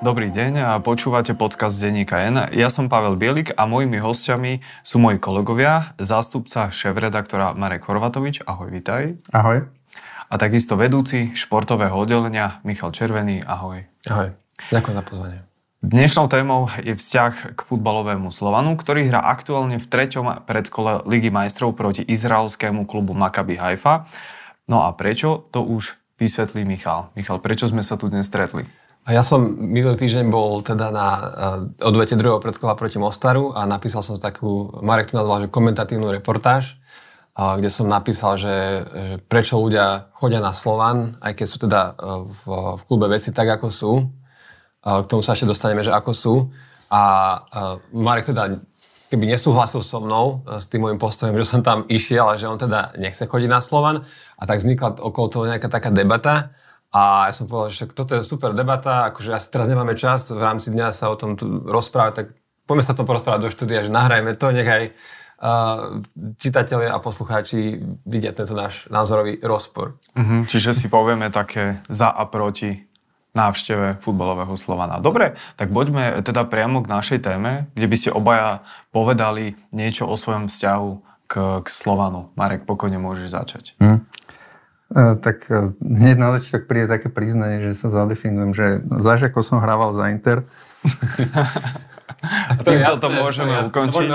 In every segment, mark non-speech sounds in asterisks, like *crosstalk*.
Dobrý deň a počúvate podcast Denníka N. Ja som Pavel Bielik a mojimi hostiami sú moji kolegovia, zástupca šéf-redaktora Marek Horvatovič. Ahoj, vitaj. Ahoj. A takisto vedúci športového oddelenia Michal Červený. Ahoj. Ahoj. Ďakujem za pozvanie. Dnešnou témou je vzťah k futbalovému Slovanu, ktorý hrá aktuálne v treťom predkole Ligy majstrov proti izraelskému klubu Maccabi Haifa. No a prečo? To už vysvetlí Michal. Michal, prečo sme sa tu dnes stretli? A ja som minulý týždeň bol teda na uh, odvete druhého predkola proti Mostaru a napísal som takú, Marek to nazval, že komentatívnu reportáž, kde som napísal, že, že prečo ľudia chodia na Slovan, aj keď sú teda uh, v, v klube veci tak, ako sú. K tomu sa ešte dostaneme, že ako sú. A uh, Marek teda keby nesúhlasil so mnou, s tým môjim postojom, že som tam išiel, ale že on teda nechce chodiť na Slovan. A tak vznikla okolo toho nejaká taká debata. A ja som povedal, že toto je super debata, akože asi teraz nemáme čas v rámci dňa sa o tom tu rozprávať, tak poďme sa to porozprávať do štúdia, že nahrajme to, nech aj uh, čitatelia a poslucháči vidia tento náš názorový rozpor. Uh-huh, čiže si povieme také za a proti návšteve futbalového Slovana. Dobre, tak poďme teda priamo k našej téme, kde by ste obaja povedali niečo o svojom vzťahu k, k Slovanu. Marek, pokojne môžeš začať. Hmm. E, tak e, hneď na začiatok príde také priznanie, že sa zadefinujem, že zaž ako som hrával za Inter. *laughs* A týmto to môžeme to *laughs* ukončiť.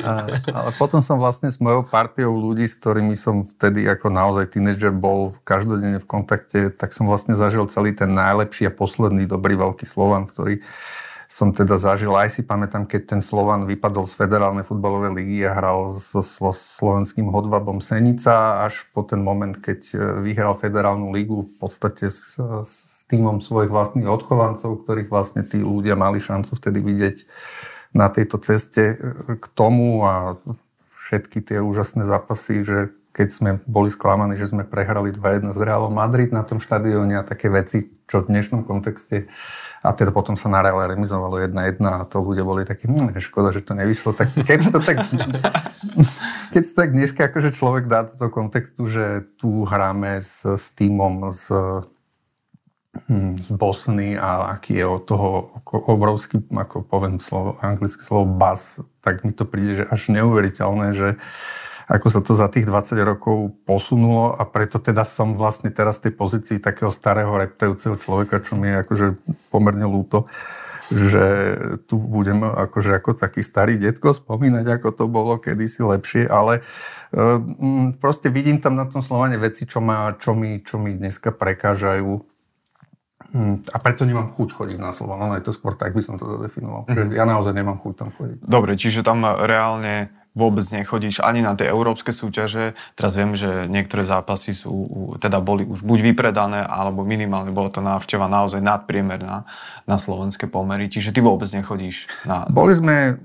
A, ale potom som vlastne s mojou partiou ľudí, s ktorými som vtedy ako naozaj tínedžer bol každodenne v kontakte, tak som vlastne zažil celý ten najlepší a posledný dobrý veľký Slovan, ktorý som teda zažil, aj si pamätám, keď ten Slovan vypadol z federálnej futbalovej ligy a hral so slovenským hodvabom Senica až po ten moment, keď e, vyhral federálnu ligu v podstate s, s týmom svojich vlastných odchovancov, ktorých vlastne tí ľudia mali šancu vtedy vidieť na tejto ceste e, k tomu a všetky tie úžasné zápasy, že keď sme boli sklamaní, že sme prehrali 2-1 z Realom Madrid na tom štadióne a také veci, čo v dnešnom kontexte a teda potom sa na Reale remizovalo 1-1 a to ľudia boli takí, hm, škoda, že to nevyšlo. Tak keď to tak, *laughs* keď to tak dneska akože človek dá do kontextu, že tu hráme s, s týmom z, hm, z Bosny a aký je od toho obrovský, ako poviem slovo, anglické slovo buzz, tak mi to príde, že až neuveriteľné, že ako sa to za tých 20 rokov posunulo a preto teda som vlastne teraz v tej pozícii takého starého reptajúceho človeka, čo mi je akože pomerne lúto, že tu budem akože ako taký starý detko spomínať, ako to bolo kedysi lepšie, ale um, proste vidím tam na tom Slovane veci, čo, ma, čo, mi, čo mi dneska prekážajú hm, a preto nemám chuť chodiť na Slovan, ale je to skôr tak by som to zadefinoval. Mm-hmm. Ja naozaj nemám chuť tam chodiť. Dobre, čiže tam reálne vôbec nechodíš ani na tie európske súťaže. Teraz viem, že niektoré zápasy sú, teda boli už buď vypredané, alebo minimálne bola to návšteva naozaj nadpriemerná na slovenské pomery. Čiže ty vôbec nechodíš na... Boli sme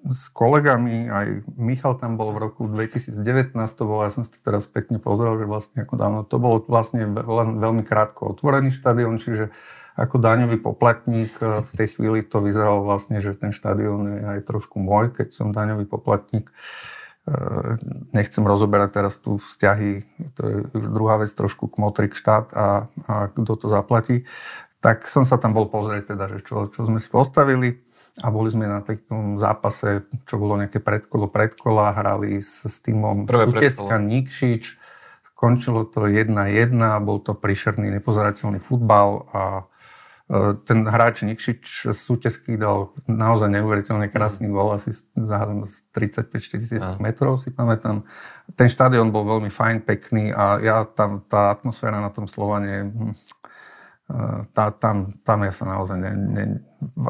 s kolegami, aj Michal tam bol v roku 2019, to bolo, ja som si to teraz pekne pozrel, že vlastne ako dávno, to bolo vlastne len veľmi krátko otvorený štadión, čiže ako daňový poplatník e, v tej chvíli to vyzeralo vlastne, že ten štadión je aj trošku môj, keď som daňový poplatník. E, nechcem rozoberať teraz tu vzťahy, to je už druhá vec trošku kmotrik štát a, a kto to zaplatí. Tak som sa tam bol pozrieť teda, že čo, čo sme si postavili a boli sme na takom zápase, čo bolo nejaké predkolo, predkola, hrali s, s týmom Suteska Nikšič, skončilo to 1-1, bol to príšerný, nepozerateľný futbal a ten hráč Nikšič z dal naozaj neuveriteľne krásny mm. gol, asi z 35-40 metrov si pamätám. Ten štadión bol veľmi fajn, pekný a ja tam, tá atmosféra na tom Slovane, hm, e, tá, tam, tam ja sa naozaj ne, ne,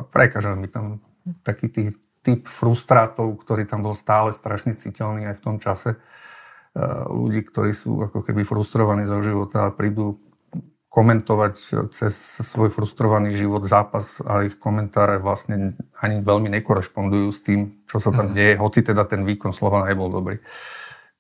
prekážal mi tam taký tý, typ frustrátov, ktorý tam bol stále strašne citeľný aj v tom čase. E, ľudí, ktorí sú ako keby frustrovaní zo života a prídu komentovať cez svoj frustrovaný život zápas a ich komentáre vlastne ani veľmi nekorešpondujú s tým, čo sa tam mm. deje, hoci teda ten výkon slova nebol dobrý.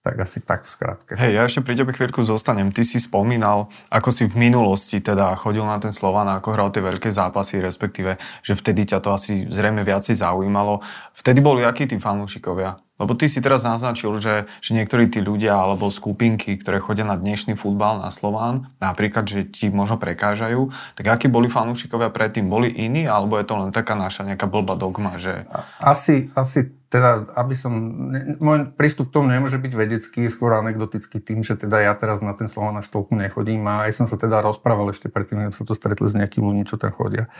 Tak asi tak v skratke. Hej, ja ešte pri tebe chvíľku zostanem. Ty si spomínal, ako si v minulosti teda chodil na ten Slovan a ako hral tie veľké zápasy, respektíve, že vtedy ťa to asi zrejme viacej zaujímalo. Vtedy boli akí tí fanúšikovia? Lebo ty si teraz naznačil, že, že niektorí tí ľudia alebo skupinky, ktoré chodia na dnešný futbal na Slován, napríklad, že ti možno prekážajú, tak akí boli fanúšikovia predtým? Boli iní, alebo je to len taká naša nejaká blbá dogma, že... Asi, asi teda, aby som, ne, môj prístup k tomu nemôže byť vedecký, skôr anekdotický tým, že teda ja teraz na ten Slován až toľku nechodím a aj som sa teda rozprával ešte predtým, keď sa to stretli s nejakými ľuďmi, čo tam chodia.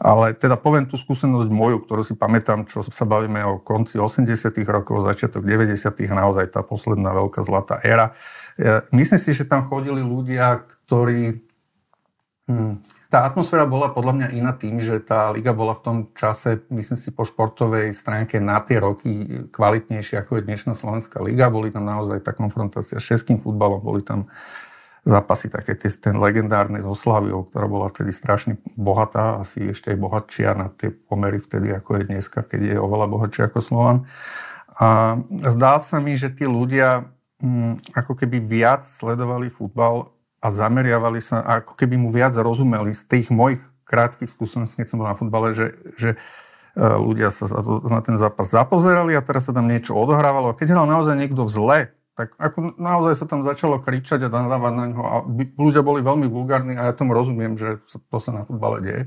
Ale teda poviem tú skúsenosť moju, ktorú si pamätám, čo sa bavíme o konci 80 rokov, začiatok 90 naozaj tá posledná veľká zlatá éra. Myslím si, že tam chodili ľudia, ktorí hm, tá atmosféra bola podľa mňa iná tým, že tá liga bola v tom čase, myslím si, po športovej stránke na tie roky kvalitnejšia ako je dnešná Slovenská liga. Boli tam naozaj tá konfrontácia s českým futbalom, boli tam zápasy také tie, ten legendárny so Slaviou, ktorá bola vtedy strašne bohatá, asi ešte aj bohatšia na tie pomery vtedy, ako je dneska, keď je oveľa bohatšia ako Slovan. A zdá sa mi, že tí ľudia hm, ako keby viac sledovali futbal a zameriavali sa, ako keby mu viac rozumeli z tých mojich krátkých skúseností, keď som bol na futbale, že, že e, ľudia sa na ten zápas zapozerali a teraz sa tam niečo odohrávalo. A keď hral naozaj niekto v zle, tak ako naozaj sa tam začalo kričať a nadávať na ňo a ľudia boli veľmi vulgárni a ja tomu rozumiem, že to sa na futbale deje.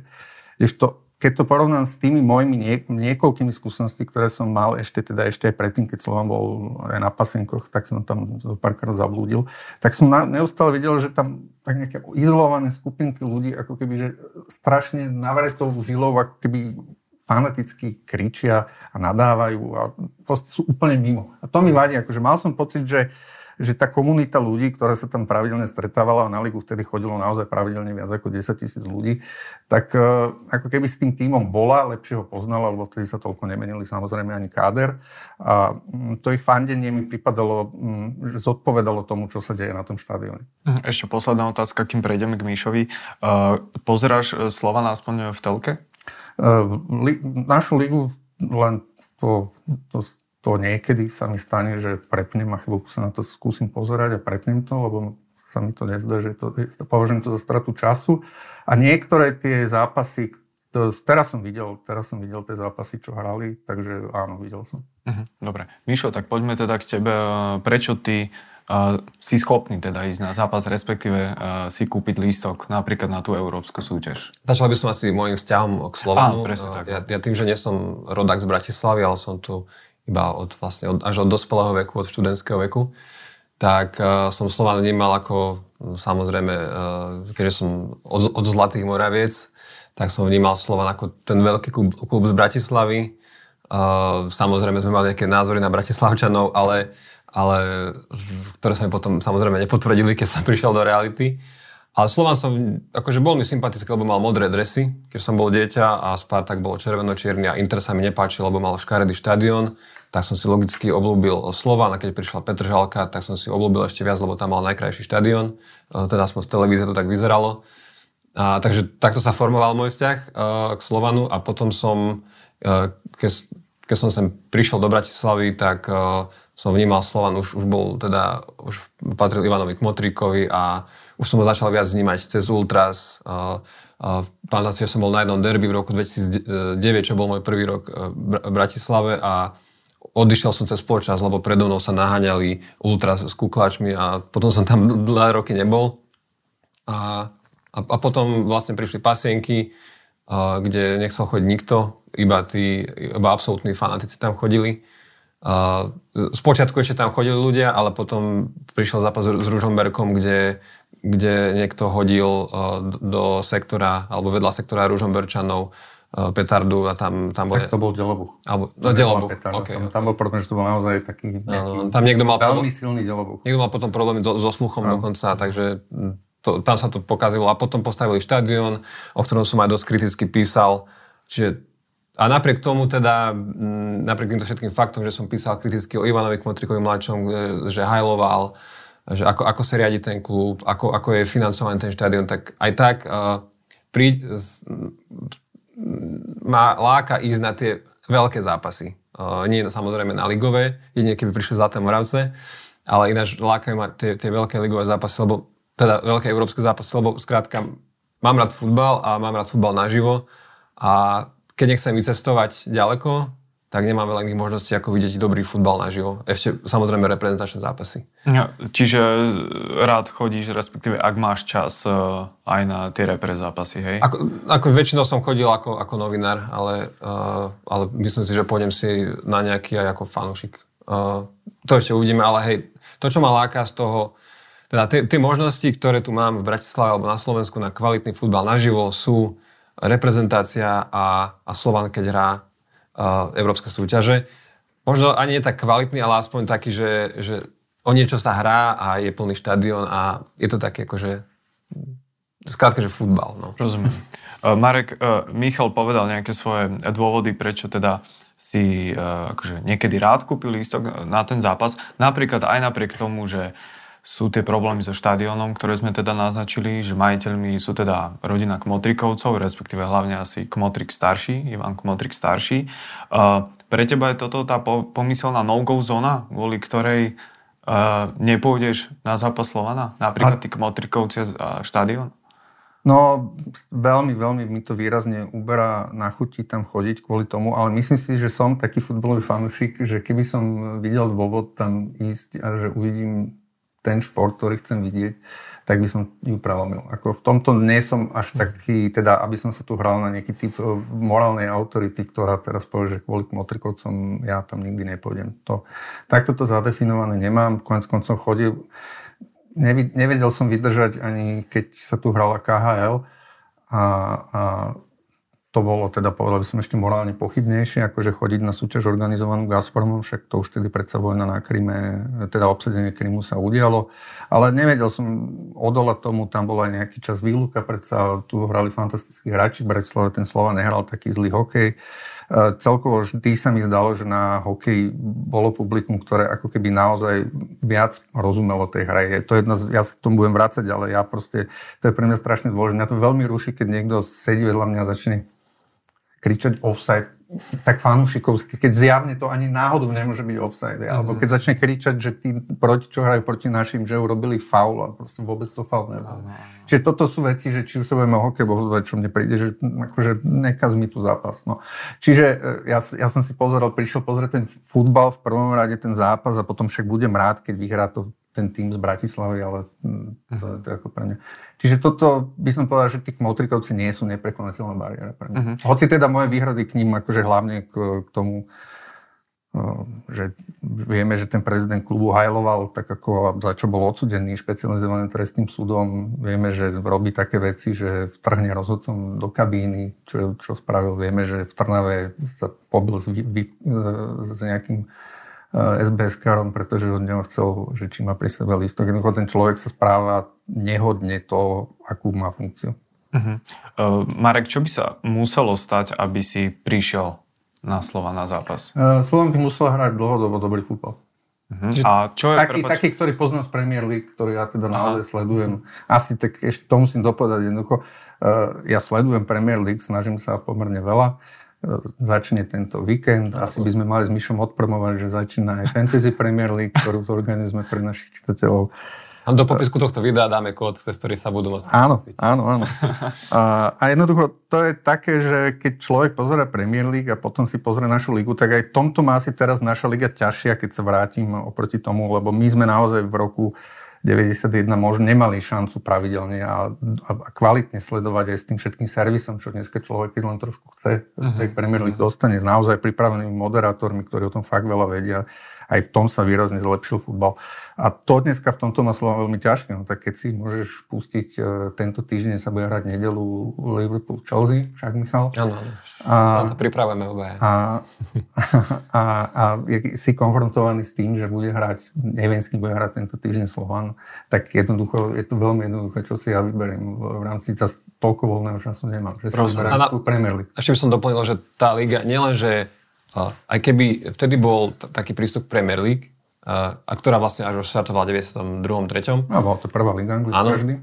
Kdežto keď to porovnám s tými mojimi nie, niekoľkými skúseností, ktoré som mal ešte, teda ešte aj predtým, keď som bol aj na pasenkoch, tak som tam párkrát zablúdil, tak som na, neustále videl, že tam tak nejaké izolované skupinky ľudí, ako keby, že strašne navretou žilou, ako keby fanaticky kričia a nadávajú a proste sú úplne mimo. A to mi vadí, akože mal som pocit, že že tá komunita ľudí, ktorá sa tam pravidelne stretávala a na ligu vtedy chodilo naozaj pravidelne viac ako 10 tisíc ľudí, tak e, ako keby s tým týmom bola, lepšie ho poznala, lebo vtedy sa toľko nemenili samozrejme ani káder. A mm, to ich fandenie mi pripadalo, mm, že zodpovedalo tomu, čo sa deje na tom štádióne. Mhm, ešte posledná otázka, kým prejdeme k Míšovi. E, pozeráš e, Slovan aspoň v telke? našu ligu len to, to to niekedy sa mi stane, že prepnem a chvíľku sa na to skúsim pozerať a prepnem to, lebo sa mi to nezdá, že to, považujem to za stratu času. A niektoré tie zápasy, to, teraz som videl, teraz som videl tie zápasy, čo hrali, takže áno, videl som. Mhm, dobre. Mišo, tak poďme teda k tebe. Prečo ty uh, si schopný teda ísť na zápas, respektíve uh, si kúpiť lístok napríklad na tú európsku súťaž? Začal by som asi môjim vzťahom k Slovanu. Áno, presne tak. Ja, ja tým, že nie som rodak z Bratislavy, ale som tu iba od, vlastne od, až od dospelého veku, od študentského veku, tak uh, som Slovan vnímal ako, samozrejme, uh, keďže som od, od Zlatých Moraviec, tak som vnímal Slovan ako ten veľký klub, klub z Bratislavy. Uh, samozrejme sme mali nejaké názory na Bratislavčanov, ale, ale ktoré sa mi potom samozrejme nepotvrdili, keď som *laughs* prišiel do reality. Ale Slovan som, akože bol mi sympatický, lebo mal modré dresy, keď som bol dieťa a Spartak bol červeno-čierny a Inter sa mi nepáčil, lebo mal škaredý štadión tak som si logicky oblúbil Slovan a keď prišla Petržalka, tak som si oblúbil ešte viac, lebo tam mal najkrajší štadión, e, teda aspoň z televízie to tak vyzeralo. A, takže takto sa formoval môj vzťah uh, k Slovanu a potom som, uh, keď, keď som sem prišiel do Bratislavy, tak uh, som vnímal Slovan, už, už bol teda, už patril Ivanovi Kmotríkovi a už som ho začal viac vnímať cez Ultras. Uh, uh, Pamätám si, že som bol na jednom derby v roku 2009, čo bol môj prvý rok v Bratislave a odišiel som cez spoločnosť, lebo predo mnou sa naháňali ultra s kuklačmi a potom som tam *laughs* dlhé roky nebol. A, a, a potom vlastne prišli pasienky, a, kde nechcel chodiť nikto, iba tí, iba absolútni fanatici tam chodili. A, spočiatku ešte tam chodili ľudia, ale potom prišiel zápas s Ružomberkom, kde, kde niekto hodil do sektora, alebo vedľa sektora Ružomberčanov petardu a tam, tam bol... Tak to bol Delobuch. Alebo, no, Delobuch, okay, tam, tam bol problém, že to bol naozaj taký nejaký, tam niekto mal veľmi silný Delobuch. Niekto mal potom problémy so, so sluchom no. dokonca, takže hm, to, tam sa to pokazilo. A potom postavili štadión, o ktorom som aj dosť kriticky písal. Čiže a napriek tomu teda, hm, napriek týmto všetkým faktom, že som písal kriticky o Ivanovi Kmotrikovi mladšom, že hajloval, že ako, ako sa riadi ten klub, ako, ako je financovaný ten štadión, tak aj tak uh, pri, ma láka ísť na tie veľké zápasy. Uh, nie samozrejme na ligové, jedine keby prišli Zlaté Moravce, ale ináč lákajú ma tie, tie veľké ligové zápasy, lebo teda veľké európske zápasy, lebo skrátka mám rád futbal a mám rád futbal naživo a keď nechcem vycestovať ďaleko, tak nemám veľa iných možností, ako vidieť dobrý futbal naživo. Ešte samozrejme reprezentačné zápasy. Ja, čiže rád chodíš, respektíve ak máš čas e, aj na tie repre zápasy, hej? Ako, ako väčšinou som chodil ako, ako novinár, ale, uh, ale myslím si, že pôjdem si na nejaký aj ako fanúšik. Uh, to ešte uvidíme, ale hej, to, čo ma láka z toho, teda tie, tie možnosti, ktoré tu mám v Bratislave alebo na Slovensku na kvalitný futbal naživo sú reprezentácia a, a Slovan, keď hrá európske súťaže. Možno ani nie tak kvalitný, ale aspoň taký, že, že o niečo sa hrá a je plný štadión a je to také akože skrátka, že futbal. No. Rozumiem. Uh, *laughs* Marek, uh, Michal povedal nejaké svoje dôvody, prečo teda si uh, akože niekedy rád kúpil lístok na ten zápas. Napríklad aj napriek tomu, že sú tie problémy so štadiónom, ktoré sme teda naznačili, že majiteľmi sú teda rodina Kmotrikovcov, respektíve hlavne asi Kmotrik starší, Ivan Kmotrik starší. Uh, pre teba je toto tá po, pomyselná no-go zóna, kvôli ktorej uh, nepôjdeš na zápas Slovana? Napríklad tí Kmotrikovci a štadión? No, veľmi, veľmi mi to výrazne uberá na chuti tam chodiť kvôli tomu, ale myslím si, že som taký futbalový fanúšik, že keby som videl dôvod tam ísť a že uvidím ten šport, ktorý chcem vidieť, tak by som ju prelomil. Ako v tomto nie som až mhm. taký, teda aby som sa tu hral na nejaký typ e, morálnej autority, ktorá teraz povie, že kvôli motrikovcom ja tam nikdy nepôjdem. To, takto to zadefinované nemám. Konec koncom chodil, nevedel som vydržať ani keď sa tu hrala KHL a, a to bolo teda, povedal by som, ešte morálne pochybnejšie, akože chodiť na súťaž organizovanú Gazpromom, však to už tedy predsa vojna na Kryme, teda obsadenie Krymu sa udialo. Ale nevedel som odolať tomu, tam bola aj nejaký čas výluka, predsa tu hrali fantastickí hráči, Bratislave ten Slova nehral taký zlý hokej. E, celkovo vždy sa mi zdalo, že na hokej bolo publikum, ktoré ako keby naozaj viac rozumelo tej hre. To jedna z, ja sa k tomu budem vrácať, ale ja proste, to je pre mňa strašne dôležité. Mňa to veľmi ruší, keď niekto sedí vedľa mňa a začne kričať offside, tak fanúšikovsky, keď zjavne to ani náhodou nemôže byť offside. Mm-hmm. Alebo keď začne kričať, že tí proti, čo hrajú proti našim, že urobili faul a proste vôbec to faul nebol. Mm-hmm. Čiže toto sú veci, že či už sa budeme o hokej, čo mne príde, že akože nekaz mi tu zápas. No. Čiže e, ja, ja som si pozeral, prišiel pozrieť ten futbal v prvom rade, ten zápas a potom však budem rád, keď vyhrá to ten tým z Bratislavy, ale hm, to, to je ako pre mňa. Čiže toto by som povedal, že tí kmotrikovci nie sú neprekonateľná bariéra pre mňa. Uh-huh. Hoci teda moje výhrady k ním, akože hlavne k, k tomu, že vieme, že ten prezident klubu hajloval tak ako za čo bol odsudený špecializovaným trestným súdom. Vieme, že robí také veci, že vtrhne rozhodcom do kabíny, čo, čo spravil. Vieme, že v Trnave sa pobil s, vy, s nejakým SBS-károm, pretože od neho chcel, že či má pri sebe listok. Jednoducho ten človek sa správa nehodne to, akú má funkciu. Uh-huh. Uh, Marek, čo by sa muselo stať, aby si prišiel na slova na zápas? Uh, Slovan by musel hrať dlhodobo dobrý futbal. Uh-huh. A čo je taký, prepač... taký, ktorý poznám z Premier League, ktorý ja teda naozaj Aha. sledujem. Asi tak ešte to musím dopovedať jednoducho. Uh, ja sledujem Premier League, snažím sa pomerne veľa začne tento víkend. Asi by sme mali s Myšom odpromovať, že začína aj Fantasy Premier League, ktorú organizujeme pre našich čitateľov. A do popisku tohto videa dáme kód, cez ktorý sa budú môcť Áno, áno, áno. *laughs* A, a jednoducho to je také, že keď človek pozera Premier League a potom si pozrie našu ligu, tak aj tomto má asi teraz naša liga ťažšia, keď sa vrátim oproti tomu, lebo my sme naozaj v roku 91 možno nemali šancu pravidelne a, a, a kvalitne sledovať aj s tým všetkým servisom, čo dneska človek, keď len trošku chce, uh-huh. tej Premier League dostane s naozaj pripravenými moderátormi, ktorí o tom fakt veľa vedia aj v tom sa výrazne zlepšil futbal. A to dneska v tomto má slova veľmi ťažké. No tak keď si môžeš pustiť, uh, tento týždeň sa bude hrať nedelu Liverpool Chelsea, však Michal. Áno, sa to pripravujeme obaja. A, *laughs* a, a, a si konfrontovaný s tým, že bude hrať, neviem, s kým bude hrať tento týždeň Slovan, tak jednoducho, je to veľmi jednoduché, čo si ja vyberiem. V rámci toľko voľného času nemám, že si vyberiem tú Premier League. Ešte by som doplnil, že tá liga, nielen, že aj keby vtedy bol t- taký prístup Premier League, a, a ktorá vlastne až štartovala v 92. 3. A bola to prvá liga anglická vždy.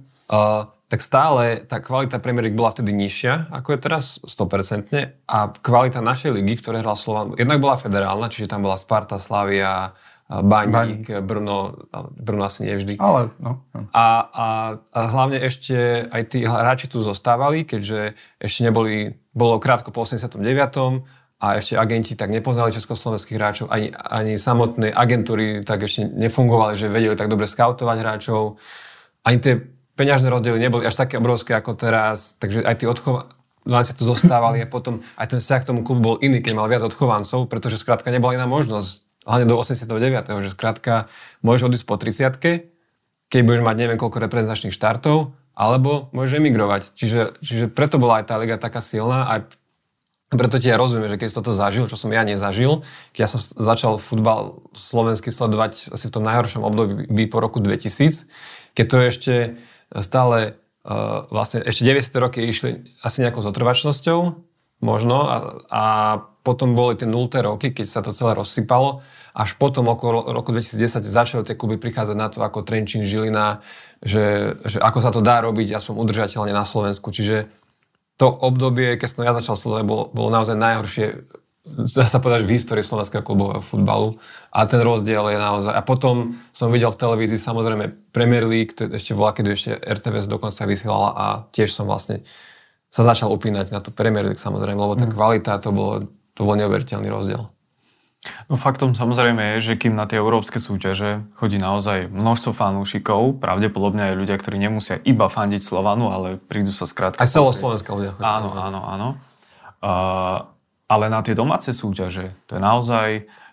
Tak stále tá kvalita Premier League bola vtedy nižšia, ako je teraz 100%. A kvalita našej ligy, v ktorej hral Slovan, jednak bola federálna, čiže tam bola Sparta, Slavia, Baník, Baník. Brno, Brno asi nevždy. Ale, no. A, a, a hlavne ešte aj tí hráči tu zostávali, keďže ešte neboli, bolo krátko po 89 a ešte agenti tak nepoznali československých hráčov, ani, ani samotné agentúry tak ešte nefungovali, že vedeli tak dobre skautovať hráčov. Ani tie peňažné rozdiely neboli až také obrovské ako teraz, takže aj tí odchov, sa tu zostávali a potom aj ten vzťah k tomu klubu bol iný, keď mal viac odchovancov, pretože skrátka nebola iná možnosť hlavne do 89. že skrátka môžeš odísť po 30 keď budeš mať neviem koľko reprezentačných štartov, alebo môžeš emigrovať. Čiže, čiže preto bola aj tá liga taká silná, aj preto ti ja rozumiem, že keď si toto zažil, čo som ja nezažil, keď ja som začal futbal slovenský sledovať asi v tom najhoršom období po roku 2000, keď to ešte stále uh, vlastne ešte 90. roky išli asi nejakou zotrvačnosťou, možno, a, a potom boli tie 0. roky, keď sa to celé rozsypalo. Až potom okolo roku 2010 začali tie kluby prichádzať na to ako Trenčín, Žilina, že, že ako sa to dá robiť aspoň udržateľne na Slovensku. Čiže to obdobie, keď som ja začal sledovať, bolo, bolo naozaj najhoršie dá sa povedať, v histórii slovenského klubového futbalu. A ten rozdiel je naozaj... A potom som videl v televízii samozrejme Premier League, ešte bola, keď ešte RTVS dokonca vysielala a tiež som vlastne sa začal upínať na tú Premier League samozrejme, lebo tá mm. kvalita to bolo to bol neuveriteľný rozdiel. No faktom samozrejme je, že kým na tie európske súťaže chodí naozaj množstvo fanúšikov, pravdepodobne aj ľudia, ktorí nemusia iba fandiť Slovanu, ale prídu sa skrátka... Aj celoslovenské ľudia. Áno, áno, áno. Uh, ale na tie domáce súťaže, to je naozaj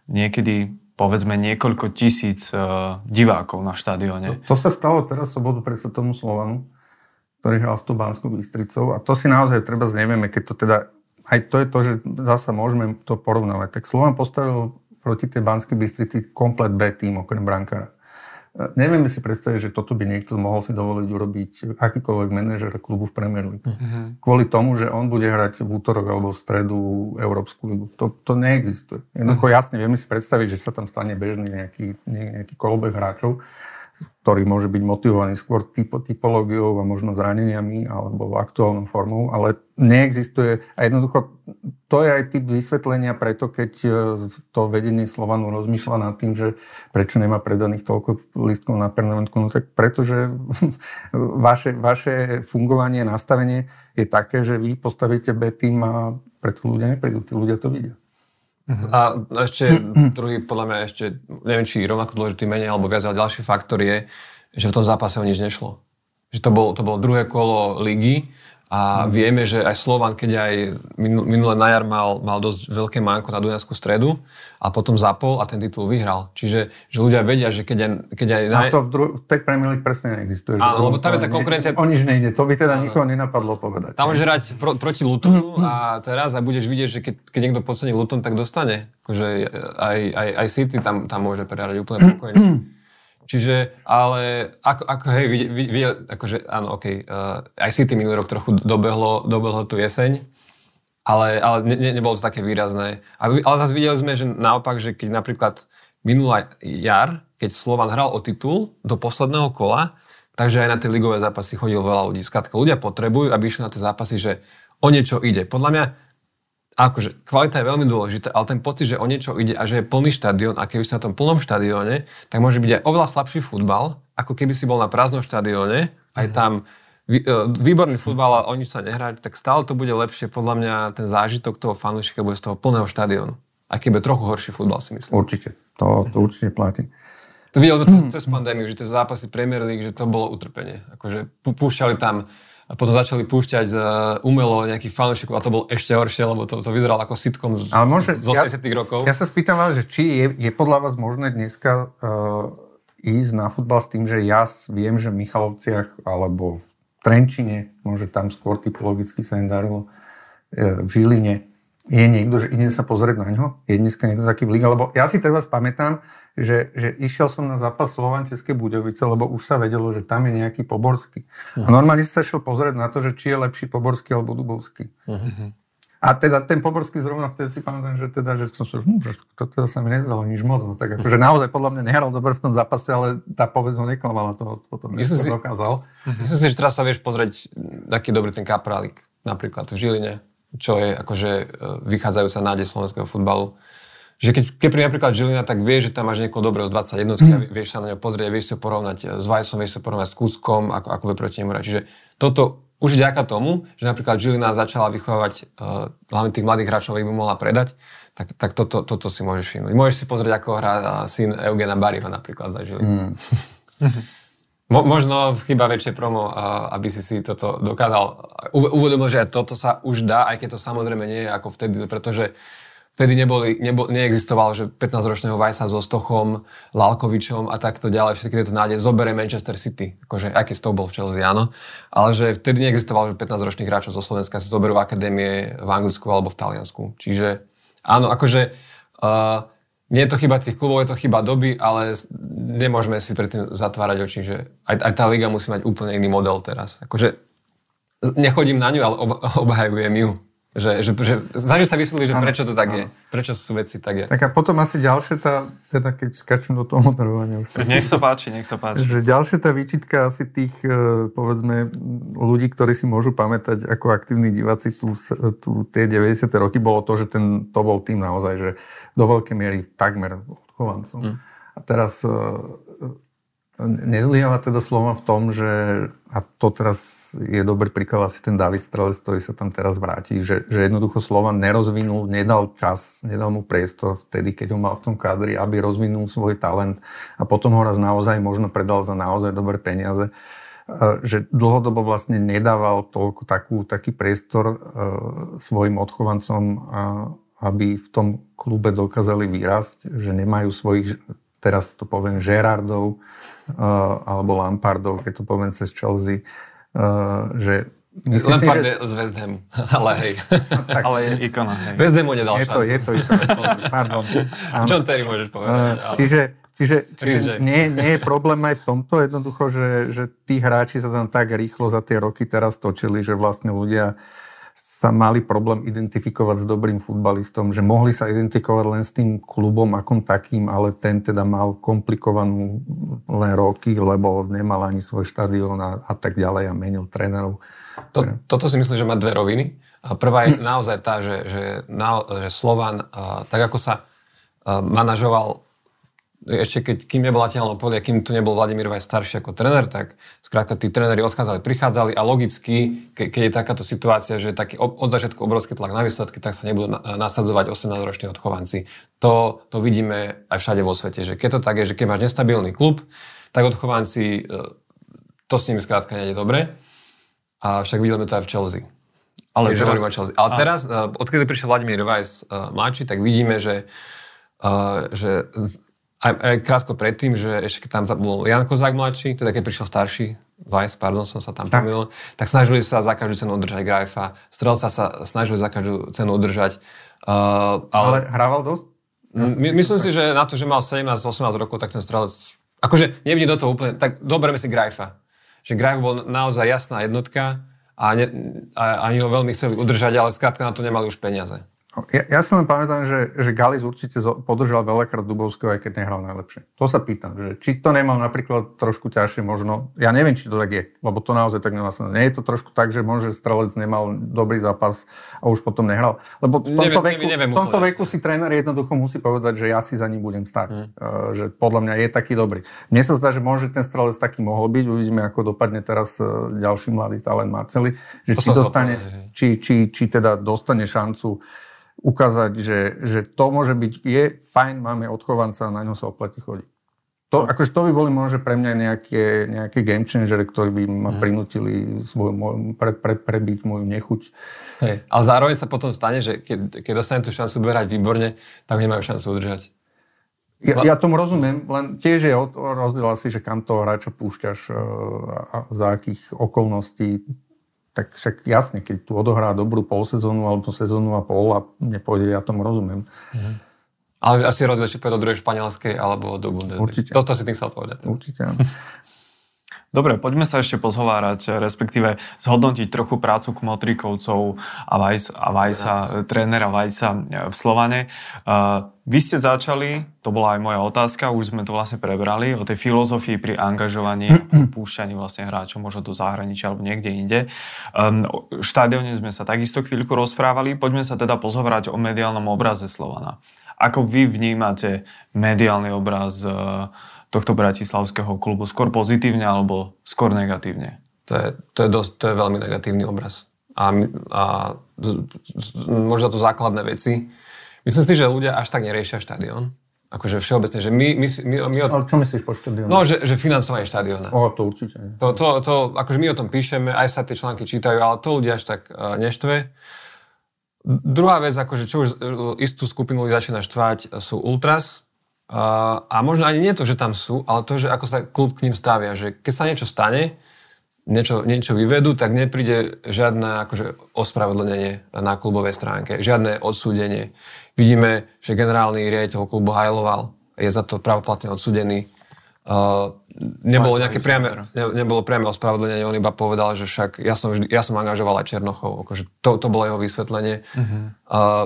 niekedy povedzme niekoľko tisíc uh, divákov na štadióne. To, to sa stalo teraz sobotu predsa tomu Slovanu, ktorý hral s tou Banskou Bystricou a to si naozaj treba znevieme, keď to teda aj to je to, že zasa môžeme to porovnávať. Tak Slovan postavil proti tej Banskej Bystrici komplet B tým, okrem brankára. E, nevieme si predstaviť, že toto by niekto mohol si dovoliť urobiť akýkoľvek manažer klubu v Premier League. Uh-huh. Kvôli tomu, že on bude hrať v útorok alebo v stredu Európsku ligu. To, to neexistuje. Jednoducho uh-huh. jasne vieme si predstaviť, že sa tam stane bežný nejaký, nejaký kolobek hráčov, ktorý môže byť motivovaný skôr typo, typológiou a možno zraneniami alebo aktuálnou formou, ale neexistuje a jednoducho to je aj typ vysvetlenia preto, keď e, to vedenie Slovanu rozmýšľa nad tým, že prečo nemá predaných toľko listkov na permanentku, no tak pretože *laughs* vaše, vaše fungovanie, nastavenie je také, že vy postavíte B tým a preto ľudia neprídu, tí ľudia to vidia. A ešte druhý, podľa mňa ešte, neviem, či rovnako dôležitý menej alebo viac, ale ďalší faktor je, že v tom zápase o nič nešlo. Že to bolo, to bolo druhé kolo ligy a mm. vieme, že aj Slovan, keď aj minulé na jar mal, mal dosť veľké manko na Dunajskú stredu a potom zapol a ten titul vyhral. Čiže že ľudia vedia, že keď aj... Keď aj naj... A to v, dru- v tej Premier League presne neexistuje. Áno, lebo tam je tá konkurencia... O nič nejde, to by teda áno. nikoho nenapadlo povedať. Tam môže hrať pro, proti Lutonu a teraz a budeš vidieť, že keď, keď niekto podcení Luton, tak dostane. Akože aj, aj, aj City tam, tam môže prehrať úplne pokojne. Čiže, ale ako, ako hej, vy, vy, akože áno, okej, uh, aj City minulý rok trochu dobehlo, dobehlo tú jeseň, ale, ale ne, ne, nebolo to také výrazné. A, ale zase videli sme, že naopak, že keď napríklad minulá jar, keď Slovan hral o titul do posledného kola, takže aj na tie ligové zápasy chodilo veľa ľudí. Skrátka, ľudia potrebujú, aby išli na tie zápasy, že o niečo ide. Podľa mňa akože kvalita je veľmi dôležitá, ale ten pocit, že o niečo ide a že je plný štadión a keby si na tom plnom štadióne, tak môže byť aj oveľa slabší futbal, ako keby si bol na prázdnom štadióne, aj mhm. tam e, výborný futbal a o nič sa nehrať, tak stále to bude lepšie. Podľa mňa ten zážitok toho fanúšika bude z toho plného štadiónu. A keby trochu horší futbal, si myslím. Určite. To, to určite platí. To videl *clears throat* to cez pandémiu, že tie zápasy Premier League, že to bolo utrpenie. Akože púšťali tam a potom začali púšťať uh, umelo nejakých fanúšikov a to bol ešte horšie, lebo to, to vyzeralo ako sitcom z, ale môže, z 80 ja, rokov. Ja sa spýtam vás, že či je, je podľa vás možné dneska uh, ísť na futbal s tým, že ja viem, že v Michalovciach alebo v Trenčine, môže tam skôr typologicky sa im darilo, uh, v Žiline, je niekto, že ide sa pozrieť na ňo? Je dneska niekto taký v liga? Lebo ja si treba spamätám, že, že išiel som na zápas Slovan České Budovice, lebo už sa vedelo, že tam je nejaký Poborský. Uh-huh. A mhm. normálne sa šiel pozrieť na to, že či je lepší Poborský alebo Dubovský. Uh-huh. A teda ten Poborský zrovna vtedy si pamätám, že teda, že som si, hm, že to teda sa mi nezdalo nič moc. No, tak akože naozaj podľa mňa nehral dobre v tom zápase, ale tá povedz ho neklamala, to potom Myslím si, dokázal. Uh-huh. Myslím si, že teraz sa vieš pozrieť, aký dobrý ten Kaprálik, napríklad v Žiline, čo je akože e, vychádzajúca nádej slovenského futbalu že keď, keď príde napríklad Žilina, tak vieš, že tam máš niekoho dobrého z 21 mm. a vieš sa na ňo pozrieť, vieš sa porovnať eh, s Vajsom, vieš sa porovnať s Kúskom, ako, ako by proti nemu hrať. Čiže toto už vďaka tomu, že napríklad Žilina začala vychovávať uh, hlavne tých mladých hráčov, aby by mohla predať, tak, tak toto, toto si môžeš všimnúť. Môžeš si pozrieť, ako hrá uh, syn Eugena Bariho napríklad za Žilinu. Mm. *laughs* Mo, možno chyba väčšie promo, uh, aby si si toto dokázal uvedomil, že toto sa už dá, aj keď to samozrejme nie je ako vtedy, pretože Vtedy neboli, nebo, neexistoval, že 15-ročného Vajsa so Stochom, Lalkovičom a takto ďalej, všetky tieto nádeje zoberie Manchester City. Akože, aký to bol v Chelsea, áno. Ale že vtedy neexistoval, že 15-ročných hráčov zo Slovenska si zoberú akadémie v Anglicku alebo v Taliansku. Čiže áno, akože uh, nie je to chyba tých klubov, je to chyba doby, ale nemôžeme si predtým zatvárať oči, že aj, aj tá liga musí mať úplne iný model teraz. Akože nechodím na ňu, ale obhajujem ju. Že, že, že snaží sa vysvetliť, že prečo to tak ano. je. Prečo sú veci tak je. Tak a potom asi ďalšia tá, teda keď skačím do toho moderovania. Už nech sa páči, nech sa páči. Že ďalšia tá výčitka asi tých, e, povedzme, ľudí, ktorí si môžu pamätať ako aktívni diváci tu, tu tie 90. roky, bolo to, že ten, to bol tým naozaj, že do veľkej miery takmer odchovancom. Mm. A teraz e, Nezliava teda slova v tom, že, a to teraz je dobrý príklad asi ten David Strelec, ktorý sa tam teraz vráti, že, že jednoducho slova nerozvinul, nedal čas, nedal mu priestor vtedy, keď ho mal v tom kádri, aby rozvinul svoj talent a potom ho raz naozaj možno predal za naozaj dobré peniaze. Že dlhodobo vlastne nedával toľko takú, taký priestor uh, svojim odchovancom, aby v tom klube dokázali vyrásť, že nemajú svojich, teraz to poviem, Gerardov, uh, alebo Lampardov, keď to poviem cez Chelsea, uh, že Myslím Lampard si, že... z West Ham, *laughs* ale hej. *laughs* tak, ale je ikona, hej. West Ham mu nedal je to, šancu. Je to ikona, pardon. *laughs* John Terry môžeš povedať. Uh, ale... Čiže, čiže, čiže nie, nie je problém aj v tomto jednoducho, že, že tí hráči sa tam tak rýchlo za tie roky teraz točili, že vlastne ľudia uh, sa mali problém identifikovať s dobrým futbalistom, že mohli sa identifikovať len s tým klubom akom takým, ale ten teda mal komplikovanú len roky, lebo nemal ani svoj štadión a, a tak ďalej a menil trénerov. To, toto si myslím, že má dve roviny. Prvá je naozaj tá, že, že, na, že Slovan, tak ako sa manažoval ešte keď, kým nebol Atiano Polia, kým tu nebol Vladimír Vaj starší ako tréner, tak skrátka tí tréneri odchádzali, prichádzali a logicky, ke, keď je takáto situácia, že taký od začiatku obrovský tlak na výsledky, tak sa nebudú nasadzovať 18-roční odchovanci. To, to vidíme aj všade vo svete, že keď to tak je, že keď máš nestabilný klub, tak odchovanci, e, to s nimi skrátka nejde dobre. A však vidíme to aj v Chelsea. Ale, je, teraz, Chelsea. Ale teraz, e, odkedy prišiel Vladimír uh, mladší, tak vidíme, že, uh, že aj, aj krátko predtým, že ešte keď tam bol Jan Kozák mladší, teda keď prišiel starší, Vice, pardon, som sa tam tak. pomýlil, tak snažili sa za každú cenu udržať Grajfa. Strelca sa snažili za každú cenu udržať. Uh, ale, ale hrával dosť? My, myslím si, že na to, že mal 17-18 rokov, tak ten strelec... Akože nevidím do toho úplne... Tak doberme si Grajfa. Že Grajf bol naozaj jasná jednotka a, ne, a ani ho veľmi chceli udržať, ale skrátka na to nemali už peniaze. Ja, ja si len pamätám, že, že Galis určite podržal veľakrát Dubovského, aj keď nehral najlepšie. To sa pýtam, že či to nemal napríklad trošku ťažšie možno. Ja neviem, či to tak je, lebo to naozaj tak nemyslím. Nie je to trošku tak, že môže strelec nemal dobrý zápas a už potom nehral. Lebo v tomto, neviem, veku, neviem, v tomto veku si tréner jednoducho musí povedať, že ja si za ním budem stáť. Hmm. Uh, že podľa mňa je taký dobrý. Mne sa zdá, že môže ten strelec taký mohol byť. Uvidíme, ako dopadne teraz uh, ďalší mladý talent Marceli. Že či, dostane, či, či, či teda dostane šancu ukázať, že, že to môže byť, je fajn, máme odchovanca, na ňom sa oplatí chodiť. To, no. akože to by boli možno pre mňa nejaké, nejaké game changery, ktorí by ma mm. prinútili svoj, môj, pre, pre, prebiť moju nechuť. Hej. Ale zároveň sa potom stane, že keď, keď dostanem tú šancu berať výborne, tak nemajú šancu udržať. Ja, ja tomu rozumiem, len tiež je rozdiel asi, že kam toho hráča púšťaš e, a za akých okolností tak však jasne, keď tu odohrá dobrú polsezónu alebo sezónu a pol a nepôjde, ja tomu rozumiem. Mhm. Ale asi rozdiel, či pôjde do druhej španielskej alebo do Bundesligy. Určite. Toto si tým chcel povedať. Určite. *laughs* Dobre, poďme sa ešte pozhovárať, respektíve zhodnotiť trochu prácu kmotrikovcov a Vajsa, a Vajsa trénera Vajsa v Slovane. Uh, vy ste začali, to bola aj moja otázka, už sme to vlastne prebrali, o tej filozofii pri angažovaní a púšťaní vlastne hráčov možno do zahraničia alebo niekde inde. Um, o štadióne sme sa takisto chvíľku rozprávali, poďme sa teda pozhovárať o mediálnom obraze Slovana. Ako vy vnímate mediálny obraz e, tohto bratislavského klubu? Skôr pozitívne alebo skôr negatívne? To je, to je, dosť, to je veľmi negatívny obraz. A, a možno to základné veci. Myslím si, že ľudia až tak neriešia štadión. Akože všeobecne, že my... my, my, my o... Ale čo myslíš po štadióne? No, že, že financovanie štadióna. O, to určite nie. To, to, to, akože my o tom píšeme, aj sa tie články čítajú, ale to ľudia až tak uh, neštve. Druhá vec, akože čo už e, istú skupinu ľudí začína štvať, sú ultras. A možno ani nie to, že tam sú, ale to, že ako sa klub k ním stavia. Že keď sa niečo stane, niečo, niečo vyvedú, tak nepríde žiadne akože, ospravedlnenie na klubovej stránke, žiadne odsúdenie Vidíme, že generálny riaditeľ klubu hajloval, je za to pravoplatne odsudený. Uh, nebolo nejaké priame, ne, nebolo priame ospravedlenie, on iba povedal, že však ja som, vždy, ja som angažoval aj Černochov, akože to, to bolo jeho vysvetlenie. Uh-huh. Uh,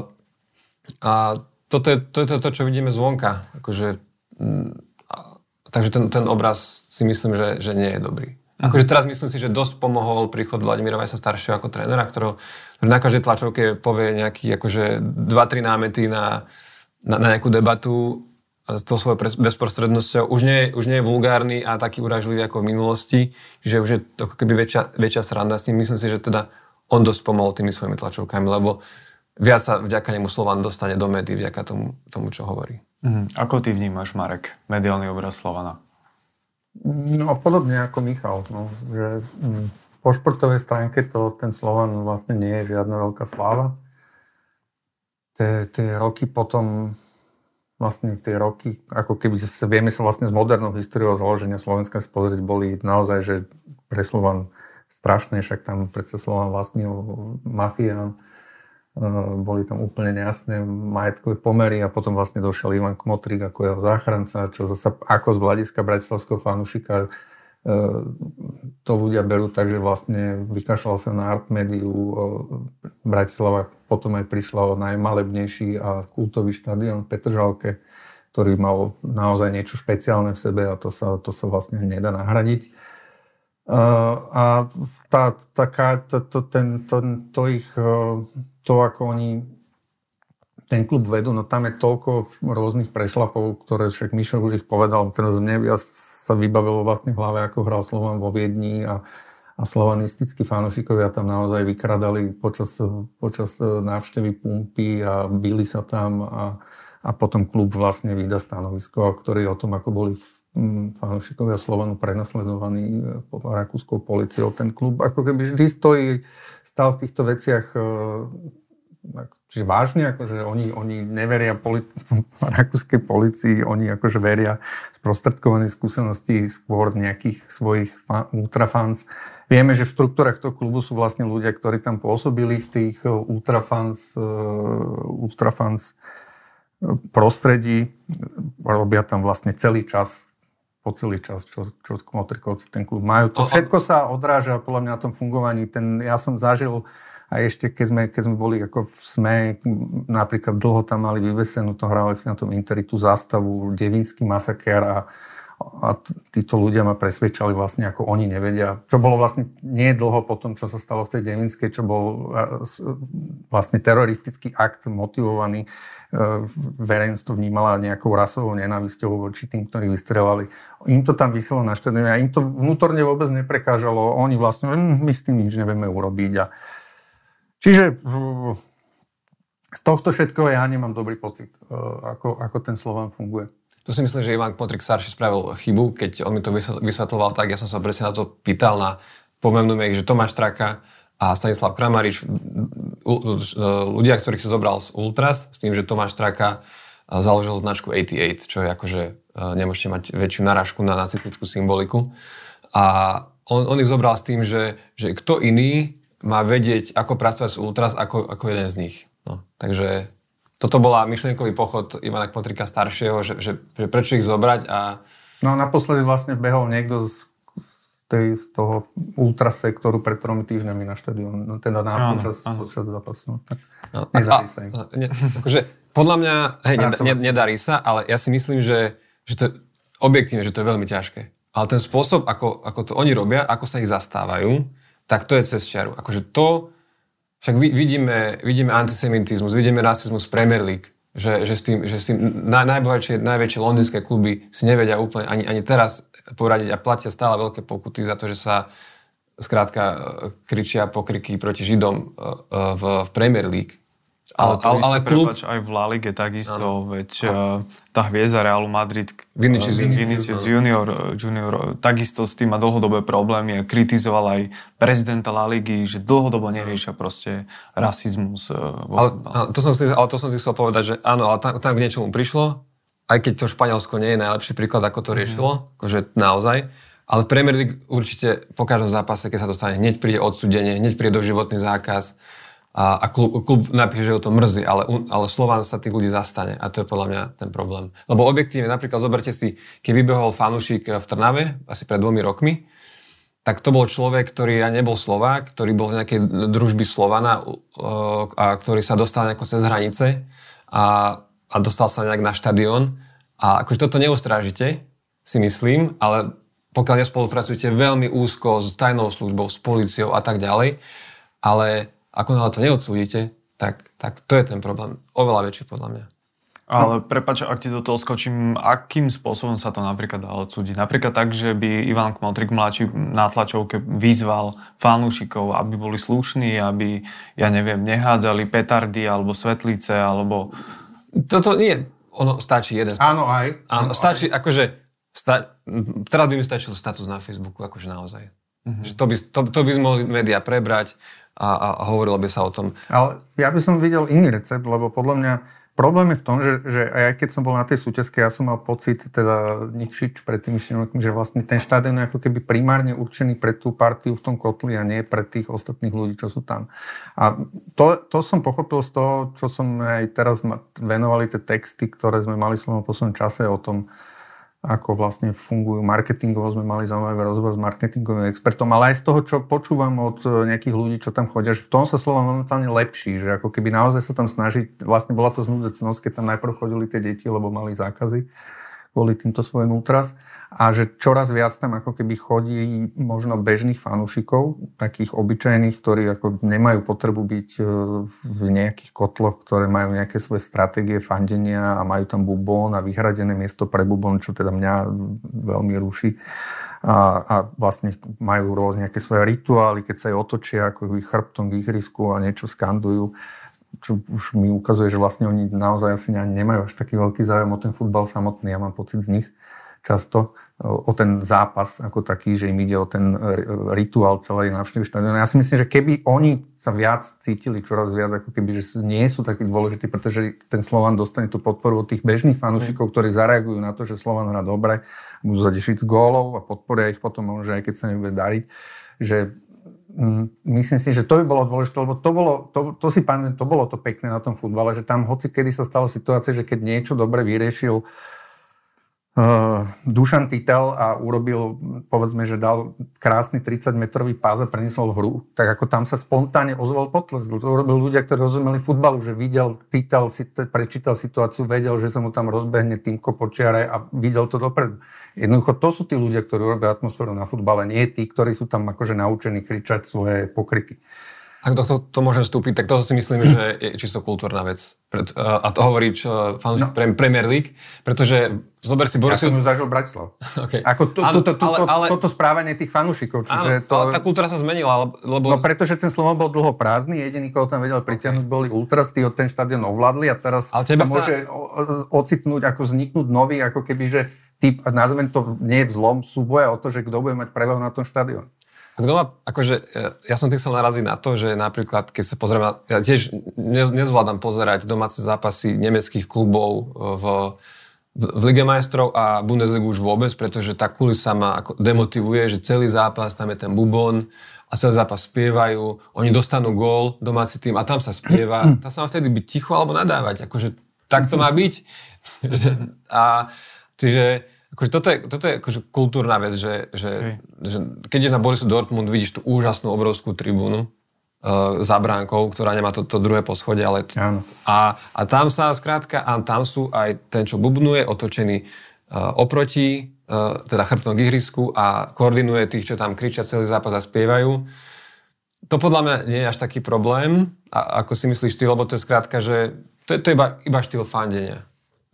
a toto je, to je to, čo vidíme zvonka. Akože, m, a, takže ten, ten obraz si myslím, že, že nie je dobrý. Akože teraz myslím si, že dosť pomohol príchod Vladimíra Vajsa staršieho ako trénera, ktorý, ktorý na každej tlačovke povie nejaký akože 2-3 námety na, na, na nejakú debatu s tou svojou bezprostrednosťou. Už nie, už nie je vulgárny a taký uražlivý ako v minulosti, že už je to ako keby väčšia, väčšia sranda s tým. Myslím si, že teda on dosť pomohol tými svojimi tlačovkami, lebo viac sa vďaka nemu Slovan dostane do médií vďaka tomu, tomu čo hovorí. Mm. Ako ty vnímaš, Marek, mediálny obraz Slovana? No podobne ako Michal, no, že mm, po športovej stránke to ten Slovan vlastne nie je žiadna veľká sláva. Tie, roky potom, vlastne tie roky, ako keby sa, vieme sa vlastne z modernou históriou založenia Slovenska spozrieť, boli naozaj, že pre Slovan strašné, však tam predsa Slovan vlastnil mafián boli tam úplne nejasné majetkové pomery a potom vlastne došiel Ivan Kmotrik ako jeho záchranca, čo zase ako z hľadiska bratislavského fanúšika eh, to ľudia berú tak, že vlastne vykašľal sa na art médiu. Bratislava potom aj prišla o najmalebnejší a kultový štadión Petržalke, ktorý mal naozaj niečo špeciálne v sebe a to sa, to sa vlastne nedá nahradiť. A tá, taká, to, to, ten, to, to ich to, ako oni ten klub vedú, no tam je toľko rôznych prešlapov, ktoré však Mišo už ich povedal, teraz mne ja sa vybavilo vlastne v hlave, ako hral Slovan vo Viedni a, a slovanistickí fanúšikovia tam naozaj vykradali počas, počas návštevy pumpy a byli sa tam a, a potom klub vlastne vydá stanovisko, ktorý o tom, ako boli fanúšikovia Slovanu prenasledovaní po rakúskou policiou. Ten klub ako keby vždy stojí stal v týchto veciach e, čiže vážne, akože oni, oni neveria politi- *laughs* rakúskej policii, oni akože veria sprostredkované skúsenosti skôr nejakých svojich ultrafans. Vieme, že v štruktúrach toho klubu sú vlastne ľudia, ktorí tam pôsobili v tých e, ultrafans, e, ultrafans prostredí, robia tam vlastne celý čas po celý čas, čo, čo Motrikovci ten klub majú. To všetko sa odráža podľa mňa na tom fungovaní. Ten, ja som zažil a ešte keď sme, keď sme boli ako v SME, napríklad dlho tam mali vyvesenú, to hrali na tom Interi tú zástavu, Devinský masakér a, a títo ľudia ma presvedčali vlastne, ako oni nevedia. Čo bolo vlastne nie dlho po tom, čo sa stalo v tej Devinskej, čo bol vlastne teroristický akt motivovaný verejnosť to vnímala nejakou rasovou nenávisťou voči tým, ktorí vystrelali. Im to tam vyselo na štadióne a im to vnútorne vôbec neprekážalo. Oni vlastne, hm, my s tým nič nevieme urobiť. A... Čiže z tohto všetkého ja nemám dobrý pocit, e, ako, ako ten Slovan funguje. Tu si myslím, že Ivan Potrik starší spravil chybu, keď on mi to vysvetloval tak, ja som sa presne na to pýtal na pomenujem ich, že Tomáš Traka a Stanislav Kramarič, ľudia, ktorých si zobral z Ultras, s tým, že Tomáš Traka založil značku 88, čo je akože, nemôžete mať väčšiu narážku na naciklickú symboliku. A on, on ich zobral s tým, že, že kto iný má vedieť, ako pracovať s Ultras, ako, ako jeden z nich. No, takže toto bola myšlienkový pochod Ivana Kmotrika staršieho, že, že, že prečo ich zobrať a... No naposledy vlastne behol niekto z tej, z toho ultrasektoru pred tromi týždňami na štadión, no, teda na počas, počas zápasu. No, tak no, nedarí sa im. Ne, akože, podľa mňa, hej, neda, ne, nedarí sa, ale ja si myslím, že, že to objektívne, že to je veľmi ťažké. Ale ten spôsob, ako, ako to oni robia, ako sa ich zastávajú, tak to je cez čiaru. Akože to, však vidíme, vidíme antisemitizmus, vidíme rasizmus Premier League, že, že s tým, že s tým naj, najbohatšie, najväčšie londýnske kluby si nevedia úplne ani, ani teraz poradiť a platia stále veľké pokuty za to, že sa skrátka e, kričia pokriky proti Židom e, e, v, v Premier League. Ale, ale, ale klub... Prepač, aj v La Lige takisto, ano. veď uh, tá hviezda Realu Madrid, Vinicius, uh, Vinicius junior, junior, takisto s tým má dlhodobé problémy a kritizoval aj prezidenta La Ligy, že dlhodobo neriešia proste rasizmus. Uh, ale, to som si, ale to som si chcel povedať, že áno, ale tam, tam k niečomu prišlo, aj keď to Španielsko nie je najlepší príklad, ako to mhm. riešilo, mm. akože naozaj, ale Premier League určite po každom zápase, keď sa dostane, hneď príde odsudenie, hneď príde doživotný zákaz, a, a klub, klub napíše, že ho to mrzí, ale, ale Slován sa tých ľudí zastane a to je podľa mňa ten problém. Lebo objektívne, napríklad zoberte si, keď vybehol fanúšik v Trnave asi pred dvomi rokmi, tak to bol človek, ktorý ja nebol Slovák, ktorý bol v nejakej družby Slovana a ktorý sa dostal nejako cez hranice a, a dostal sa nejak na štadión. A akože toto neustrážite, si myslím, ale pokiaľ nespolupracujete veľmi úzko s tajnou službou, s policiou a tak ďalej, ale ako náhle to neodsúdite, tak, tak to je ten problém. Oveľa väčší podľa mňa. Ale prepač, ak ti do toho skočím, akým spôsobom sa to napríklad dá odsúdiť? Napríklad tak, že by Ivan Kmotrik mladší na tlačovke vyzval fanúšikov, aby boli slušní, aby, ja neviem, nehádzali petardy alebo svetlice, alebo... Toto nie, ono stačí jeden. Áno, aj. Áno, stačí, aj. akože, sta, teraz by mi stačil status na Facebooku, akože naozaj. Mm-hmm. Že to, by, to, to by mohli médiá prebrať, a, a, hovorilo by sa o tom. Ale ja by som videl iný recept, lebo podľa mňa problém je v tom, že, že aj keď som bol na tej súťažke, ja som mal pocit, teda Nikšič pred tými štinokmi, že vlastne ten štadión je ako keby primárne určený pre tú partiu v tom kotli a nie pre tých ostatných ľudí, čo sú tam. A to, to som pochopil z toho, čo som aj teraz venovali tie texty, ktoré sme mali v poslednom čase o tom, ako vlastne fungujú marketingovo. Sme mali zaujímavý rozhovor s marketingovým expertom, ale aj z toho, čo počúvam od e, nejakých ľudí, čo tam chodia, že v tom sa slova momentálne lepší, že ako keby naozaj sa tam snaží, vlastne bola to znúdzecnosť, keď tam najprv chodili tie deti, lebo mali zákazy kvôli týmto svojim ultras a že čoraz viac tam ako keby chodí možno bežných fanúšikov, takých obyčajných, ktorí ako nemajú potrebu byť e, v nejakých kotloch, ktoré majú nejaké svoje stratégie fandenia a majú tam bubón a vyhradené miesto pre bubón, čo teda mňa veľmi ruší. A, a vlastne majú rôzne nejaké svoje rituály, keď sa aj otočia ako ich chrbtom k ihrisku a niečo skandujú čo už mi ukazuje, že vlastne oni naozaj asi nemajú až taký veľký záujem o ten futbal samotný, ja mám pocit z nich často o ten zápas ako taký, že im ide o ten rituál celej návštevy štadióna. Ja si myslím, že keby oni sa viac cítili čoraz viac, ako keby, že nie sú takí dôležití, pretože ten Slovan dostane tú podporu od tých bežných fanúšikov, ktorí zareagujú na to, že Slovan hrá dobre, budú zadešiť z gólov a podporia ich potom, možno aj keď sa nebude dariť, že myslím si, že to by bolo dôležité, lebo to bolo, to, to si pamätám, to bolo to pekné na tom futbale, že tam hoci kedy sa stala situácia, že keď niečo dobre vyriešil uh, Dušan Titel a urobil, povedzme, že dal krásny 30-metrový pás a preniesol hru, tak ako tam sa spontánne ozval potlesk. To urobil ľudia, ktorí rozumeli futbalu, že videl Titel, si, prečítal situáciu, vedel, že sa mu tam rozbehne týmko počiare a videl to dopredu. Jednoducho to sú tí ľudia, ktorí robia atmosféru na futbale, nie tí, ktorí sú tam akože naučení kričať svoje pokriky. Ak do to, to môžem vstúpiť, tak to si myslím, že je čisto kultúrna vec. Pred, a to hovorí čo, fanúšik no. Premier League, pretože zober si Borussiu... Ja som zažil Bratislav. okay. Ako to, to, to, to, ale, ale, toto správanie tých fanúšikov. Čiže áno, to... ale tá kultúra sa zmenila, lebo... No pretože ten Slovan bol dlho prázdny, jediný, koho tam vedel pritiahnuť, okay. boli ultras, tí ten štadión ovládli a teraz ale sa, sa môže ocitnúť, ako vzniknúť nový, ako keby, že typ, nazvem to nie v zlom, súboja o to, že kto bude mať prevahu na tom štadióne. Kto má, akože, ja som tým chcel naraziť na to, že napríklad, keď sa pozrieme, ja tiež nezvládam pozerať domáce zápasy nemeckých klubov v, v, v Lige majstrov a Bundesligu už vôbec, pretože tá kulisa ma ako demotivuje, že celý zápas, tam je ten bubon a celý zápas spievajú, oni dostanú gól, domáci tým a tam sa spieva, *clears throat* tam sa má vtedy byť ticho alebo nadávať, akože tak to má byť. *laughs* a čiže Akože toto je, toto je akože kultúrna vec, že, že, že keď je na Borisu Dortmund, vidíš tú úžasnú obrovskú tribúnu uh, za bránkou, ktorá nemá to, to druhé poschodie, ale... Áno. A, a tam sa skrátka, a tam sú aj ten, čo bubnuje, otočený uh, oproti, uh, teda chrbtom k ihrisku a koordinuje tých, čo tam kričia celý zápas a spievajú. to podľa mňa nie je až taký problém, a, ako si myslíš ty, lebo to je skrátka, že to, je, to je iba, iba štýl fandenia.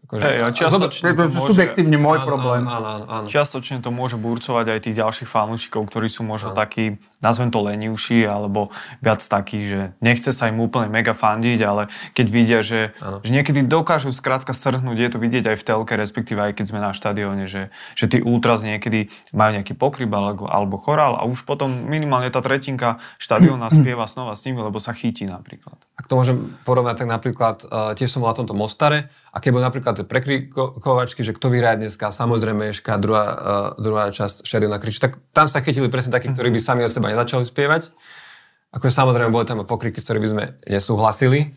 Akože, hey, čiastočne to, to môže, subjektívne môj áno, problém. Áno, áno, áno. Čiastočne to môže burcovať aj tých ďalších fanúšikov, ktorí sú možno áno. takí, nazvem to lenivší, alebo viac takí, že nechce sa im úplne mega fandiť, ale keď vidia, že, že niekedy dokážu skrátka strhnúť, je to vidieť aj v telke, respektíve aj keď sme na štadióne, že, že tí ultras niekedy majú nejaký pokryb alebo, alebo chorál a už potom minimálne tá tretinka štadióna *clears throat* spieva znova s nimi, lebo sa chytí napríklad. Ak to môžem porovnať, tak napríklad uh, tiež som bol na tomto Mostare a keď bol napríklad prekrikovačky, že kto vyhrá dneska, samozrejme Eška, druhá, uh, druhá časť Šeriona krič, tak tam sa chytili presne takí, ktorí by sami o seba nezačali spievať. Akože samozrejme boli tam pokriky, s ktorými by sme nesúhlasili.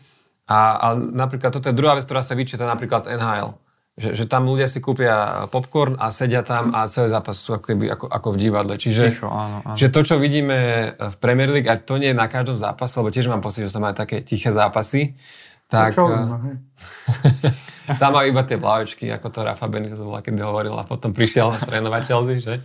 A, a napríklad toto je druhá vec, ktorá sa vyčíta napríklad NHL. Že, že tam ľudia si kúpia popcorn a sedia tam a celý zápas sú ako, keby, ako, ako v divadle. Čiže Ticho, áno, áno. že to, čo vidíme v Premier League, a to nie je na každom zápase, lebo tiež mám pocit, že sa majú také tiché zápasy, tak... čo, eh, *laughs* tam majú iba tie plavečky, ako to Rafa Benitez bola, keď hovoril a potom prišiel trénovať Chelsea, že?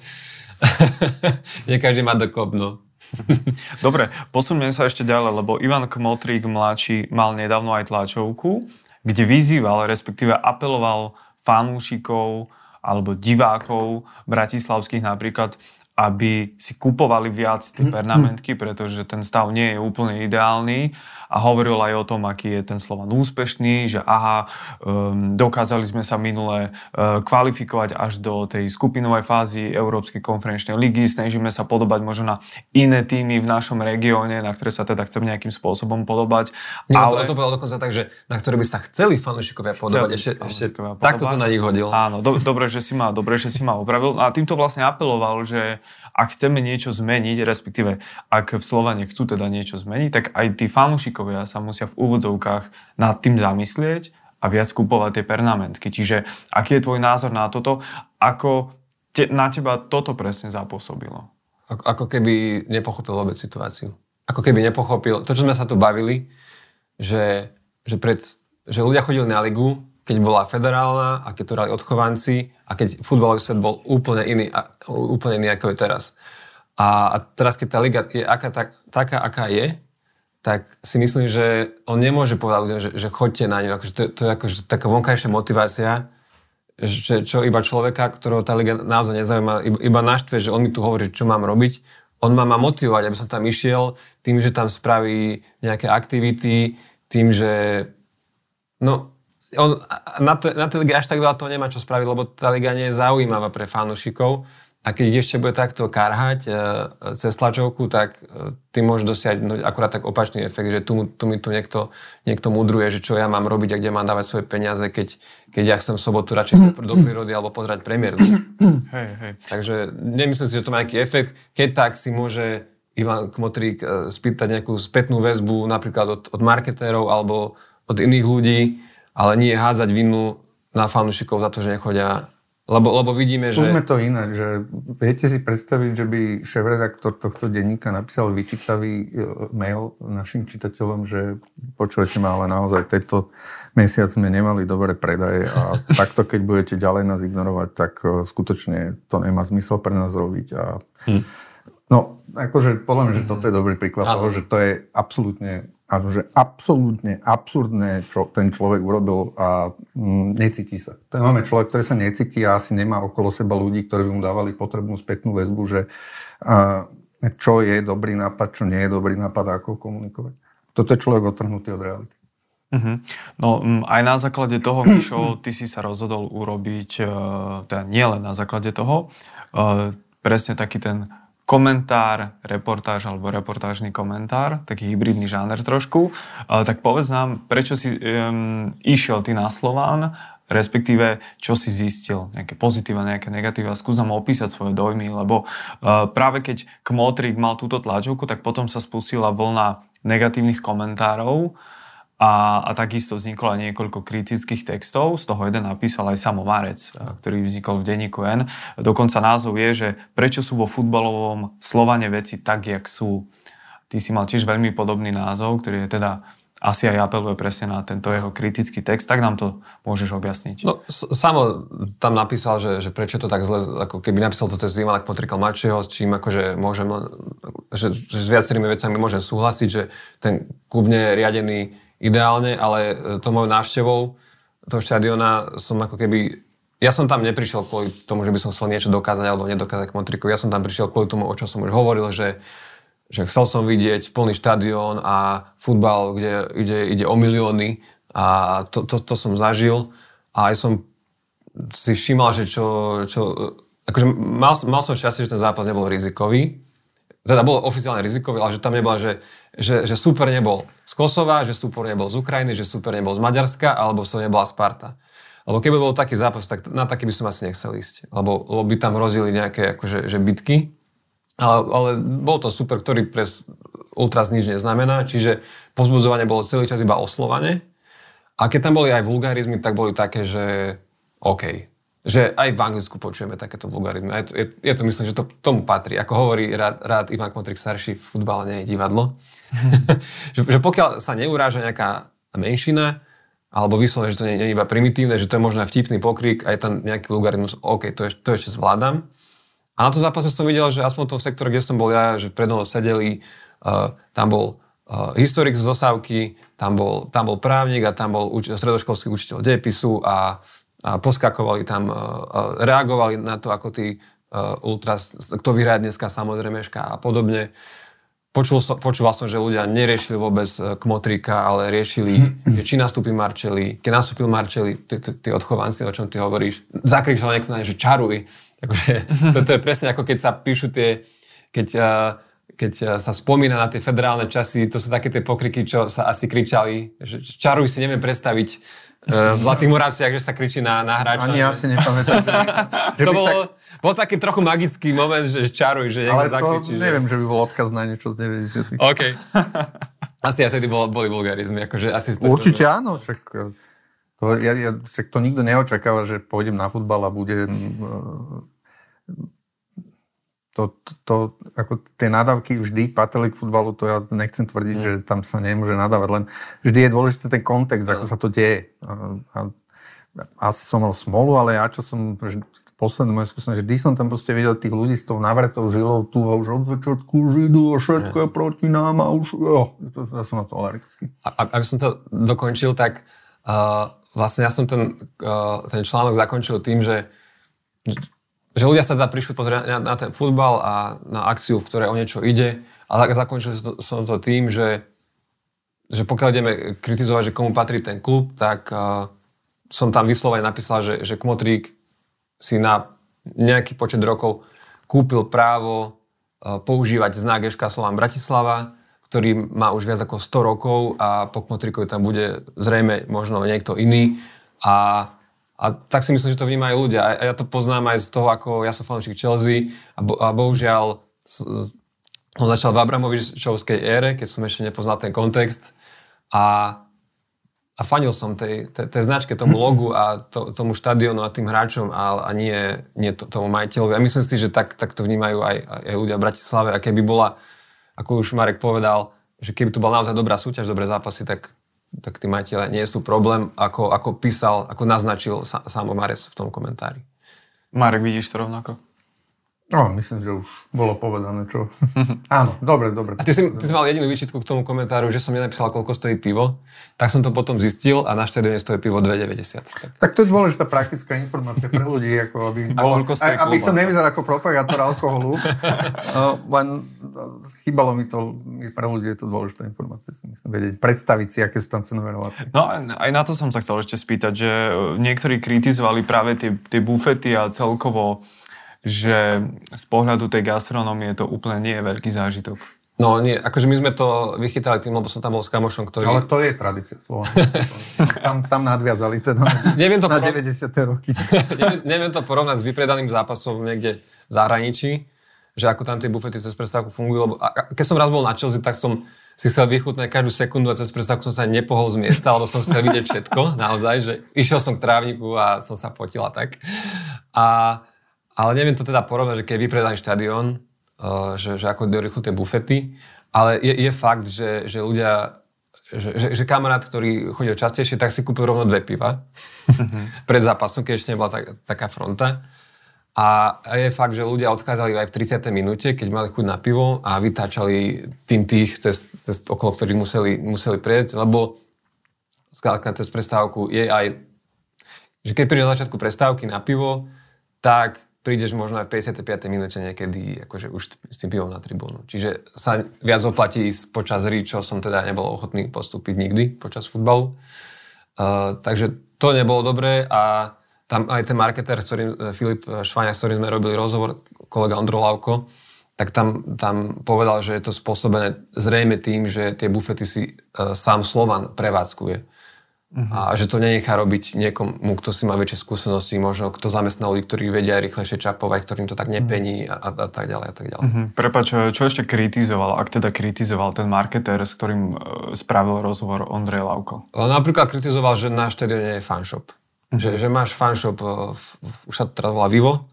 *laughs* nie každý má dokop, no. *laughs* Dobre, posuňme sa ešte ďalej, lebo Ivan Kmotrík mladší mal nedávno aj tlačovku, kde vyzýval, respektíve apeloval fanúšikov alebo divákov bratislavských napríklad, aby si kupovali viac tie pernamentky, pretože ten stav nie je úplne ideálny a hovoril aj o tom, aký je ten Slovan úspešný, že aha, um, dokázali sme sa minule uh, kvalifikovať až do tej skupinovej fázy Európskej konferenčnej ligy, snažíme sa podobať možno na iné týmy v našom regióne, na ktoré sa teda chceme nejakým spôsobom podobať. Nie, ale... to, to bolo dokonca tak, že na ktoré by sa chceli fanúšikovia podobať. Ešte, ešte takto to na nich hodil. Áno, do, dobre, že si ma, dobre, že si ma opravil. A týmto vlastne apeloval, že ak chceme niečo zmeniť, respektíve ak v Slovane chcú teda niečo zmeniť, tak aj tí fanúšikovia sa musia v úvodzovkách nad tým zamyslieť a viac kupovať tie pernamentky. Čiže aký je tvoj názor na toto? Ako te, na teba toto presne zapôsobilo? Ako, ako keby nepochopil vôbec situáciu. Ako keby nepochopil, to čo sme sa tu bavili, že, že, pred, že ľudia chodili na ligu, keď bola federálna a keď to hrali odchovanci a keď futbalový svet bol úplne iný, úplne iný ako je teraz. A, a teraz, keď tá liga je aká, tak, taká, aká je, tak si myslím, že on nemôže povedať ľuďom, že, že chodte na ňu. Akože to, to je akože taká vonkajšia motivácia, že čo iba človeka, ktorého tá liga naozaj nezaujíma, iba, iba naštve, že on mi tu hovorí, čo mám robiť. On ma má motivovať, aby som tam išiel tým, že tam spraví nejaké aktivity, tým, že no, on, na, to, na tej lige až tak veľa toho nemá čo spraviť, lebo tá liga nie je zaujímavá pre fanúšikov. A keď ešte bude takto karhať e, cez tlačovku, tak e, ty môžeš dosiahnuť akurát tak opačný efekt, že tu, tu mi tu niekto, niekto mudruje, že čo ja mám robiť a kde mám dávať svoje peniaze, keď, keď ja chcem sobotu radšej do prírody alebo pozerať premiér. *coughs* Hej, hej. Takže nemyslím si, že to má nejaký efekt. Keď tak si môže Ivan Kmotrík e, spýtať nejakú spätnú väzbu napríklad od, od marketérov alebo od iných ľudí, ale nie hádzať vinu na fanúšikov za to, že nechodia lebo, lebo vidíme, že... Skúsme to inak, že viete si predstaviť, že by šéf-redaktor tohto denníka napísal vyčítavý e, mail našim čitateľom, že počujete ma, ale naozaj tento mesiac sme nemali dobré predaje a *laughs* takto, keď budete ďalej nás ignorovať, tak e, skutočne to nemá zmysel pre nás robiť. A... Hm. No, akože podľa mňa, že toto je dobrý príklad toho, že to je absolútne a že absolútne absurdné, čo ten človek urobil a mm, necíti sa. To je máme človek, ktorý sa necíti a asi nemá okolo seba ľudí, ktorí by mu dávali potrebnú spätnú väzbu, že a, čo je dobrý nápad, čo nie je dobrý nápad a ako komunikovať. Toto je človek otrhnutý od reality. Uh-huh. No aj na základe toho, *clears throat* Mišo, ty si sa rozhodol urobiť, e, teda nielen na základe toho, e, presne taký ten komentár, reportáž alebo reportážny komentár, taký hybridný žáner trošku. Tak povedz nám, prečo si um, išiel ty na Slován, respektíve čo si zistil, nejaké pozitíva, nejaké negatíva. Skús nám opísať svoje dojmy, lebo uh, práve keď Kmotrik mal túto tlačovku, tak potom sa spustila vlna negatívnych komentárov, a, a takisto vzniklo aj niekoľko kritických textov, z toho jeden napísal aj Samo Marec, ktorý vznikol v denníku N. Dokonca názov je, že prečo sú vo futbalovom Slovane veci tak, jak sú. Ty si mal tiež veľmi podobný názov, ktorý je teda asi aj apeluje presne na tento jeho kritický text, tak nám to môžeš objasniť. No, samo tam napísal, že, že prečo to tak zle, ako keby napísal to cez Ivana Potrikal mladšieho, s čím akože môžem že, že s viacerými vecami môžem súhlasiť, že ten klub nie je riadený ideálne, ale e, to mojou návštevou toho štadiona som ako keby... Ja som tam neprišiel kvôli tomu, že by som chcel niečo dokázať alebo nedokázať k Motriku. Ja som tam prišiel kvôli tomu, o čom som už hovoril, že, že chcel som vidieť plný štadión a futbal, kde ide, ide o milióny a to, to, to som zažil a aj som si všímal, že čo, čo akože mal, mal som šťastie, že ten zápas nebol rizikový, teda bol oficiálne rizikový, ale že tam nebola, že, že, že super nebol z Kosova, že super nebol z Ukrajiny, že super nebol z Maďarska, alebo som nebola Sparta. Lebo keby bol taký zápas, tak na taký by som asi nechcel ísť. Lebo, lebo by tam hrozili nejaké akože, že bitky. Ale, ale bol to super, ktorý pre Ultras nič neznamená, čiže pozbudzovanie bolo celý čas iba oslovane. A keď tam boli aj vulgarizmy, tak boli také, že OK, že aj v Anglicku počujeme takéto vulgarizmy. Je to, je, je to myslím, že to tomu patrí. Ako hovorí rád, rád Ivan Kmotrik starší, futbal nie je divadlo. *laughs* *laughs* že, že pokiaľ sa neuráža nejaká menšina, alebo vyslovene, že to nie, nie je iba primitívne, že to je možno vtipný pokrik a je tam nejaký vulgarizmus, OK, to, je, to ešte zvládam. A na to zápase som videl, že aspoň v tom sektore, kde som bol ja, že pred mnou sedeli, uh, tam bol uh, historik z Zosávky, tam bol, tam bol právnik a tam bol uč- stredoškolský učiteľ dejepisu a a poskakovali tam, reagovali na to, ako tí ultras, kto vyhraje dneska samozrejme a podobne. Počul som, počúval som, že ľudia neriešili vôbec e, Kmotrika, ale riešili, *clears throat* že či nastúpi Marčeli. Keď nastúpil Marčeli, tí odchovanci, o čom ty hovoríš, zakričal niekto na ne, že čaruj. Takže to, to je presne ako keď sa píšu tie, keď, e, keď e, sa spomína na tie federálne časy, to sú také tie pokriky, čo sa asi kričali, že čaruj si neviem predstaviť v Zlatých Moravciach, že sa kričí na, na hráča. Ani ja si nepamätám. Že, *laughs* že to bol, sa... bol taký trochu magický moment, že čaruj, že niekto Ale to zakričí, neviem, že... že by bol odkaz na niečo z 90 OK. *laughs* Asi aj vtedy bol, boli vulgarizmy. Akože asi Určite to... áno, však to, ja, ja, však to nikto neočakáva, že pôjdem na futbal a budem to, to, to, ako tie nadávky vždy patrili k futbalu, to ja nechcem tvrdiť, mm. že tam sa nemôže nadávať, len vždy je dôležitý ten kontext, ako sa to deje. A, a, asi som mal smolu, ale ja čo som poslednú moju skúsenosť, vždy som tam proste videl tých ľudí s tou navretou žilou tu a už od začiatku židu a všetko je proti nám a už, jo, to, ja som na to alergický. A, aby som to dokončil, tak uh, vlastne ja som ten, uh, ten článok zakončil tým, že že ľudia sa teda prišli pozrieť na, na ten futbal a na akciu, v ktorej o niečo ide. A zakončil som to tým, že, že pokiaľ ideme kritizovať, že komu patrí ten klub, tak uh, som tam vyslovene napísal, že, že Kmotrík si na nejaký počet rokov kúpil právo uh, používať znak Eška Slován Bratislava, ktorý má už viac ako 100 rokov a po Kmotríkovi tam bude zrejme možno niekto iný. A a tak si myslím, že to vnímajú ľudia. A ja to poznám aj z toho, ako ja som fanúšik Chelsea a, bo, a bohužiaľ on začal v Abramovičovskej ére, keď som ešte nepoznal ten kontext a, a fanil som tej, tej, tej značke, tomu logu a to, tomu štadionu a tým hráčom a, a nie, nie to, tomu majiteľovi. A myslím si, že tak, tak to vnímajú aj, aj ľudia v Bratislave a keby bola, ako už Marek povedal, že keby tu bola naozaj dobrá súťaž, dobré zápasy, tak tak tí majiteľe nie sú problém, ako, ako písal, ako naznačil sa, Samo Mares v tom komentári. Marek, vidíš to rovnako? No, myslím, že už bolo povedané, čo... *laughs* Áno, dobre, dobre. A ty si, ty si mal jedinú výčitku k tomu komentáru, že som nenapísal, koľko stojí pivo, tak som to potom zistil a na štadióne stojí pivo 2,90. Tak. tak to je dôležitá praktická informácia pre ľudí, ako aby, *laughs* bol, aj, aby som nevyzeral ako propagátor alkoholu, *laughs* no, len chýbalo mi to, pre ľudí je to dôležitá informácia, si myslím, vedieť, predstaviť si, aké sú tam cenové relácie. No aj na to som sa chcel ešte spýtať, že niektorí kritizovali práve tie, tie bufety a celkovo že z pohľadu tej gastronómie to úplne nie je veľký zážitok. No nie, akože my sme to vychytali tým, lebo som tam bol s kamošom, ktorý... Ale to je tradícia *laughs* tam, tam nadviazali teda neviem to na porov... 90. roky. *laughs* neviem, neviem to porovnať s vypredaným zápasom niekde v zahraničí, že ako tam tie bufety cez prestávku fungujú, lebo a, keď som raz bol na Chelsea, tak som si chcel vychutnať každú sekundu a cez prestávku som sa nepohol z miesta, lebo som chcel vidieť všetko, *laughs* naozaj, že išiel som k trávniku a som sa potila tak. A ale neviem to teda porovnať, že keď je vypredaný štadión, uh, že, že ako rýchlo tie bufety, ale je, je fakt, že, že ľudia, že, že, že kamarát, ktorý chodil častejšie, tak si kúpil rovno dve piva mm-hmm. *laughs* pred zápasom, keď ešte nebola tak, taká fronta. A je fakt, že ľudia odchádzali aj v 30. minúte, keď mali chuť na pivo a vytáčali tým tých, cez, cez okolo ktorých museli, museli prieť, lebo skrátka cez prestávku je aj, že keď prídeš na začiatku prestávky na pivo, tak prídeš možno aj v 55. minúte niekedy akože už s tým pivom na tribúnu. Čiže sa viac oplatí ísť počas hry, čo som teda nebol ochotný postúpiť nikdy počas futbalu. Uh, takže to nebolo dobré a tam aj ten marketer, s ktorým, e, Filip Švania, s ktorým sme robili rozhovor, kolega Ondrolavko, tak tam, tam povedal, že je to spôsobené zrejme tým, že tie bufety si uh, sám Slovan prevádzkuje. Uh-huh. A že to nenechá robiť niekomu, kto si má väčšie skúsenosti, možno kto zamestná ľudí, ktorí vedia rýchlejšie čapovať, ktorým to tak mhm. nepení a, a, a tak ďalej a tak ďalej. Uh-huh. Prepač, čo ešte kritizoval, ak teda kritizoval ten marketér, s ktorým uh, spravil rozhovor Ondrej Lavko? Napríklad kritizoval, že na štadióne je fanshop. Že, že máš fanshop, už sa to teraz volá Vivo,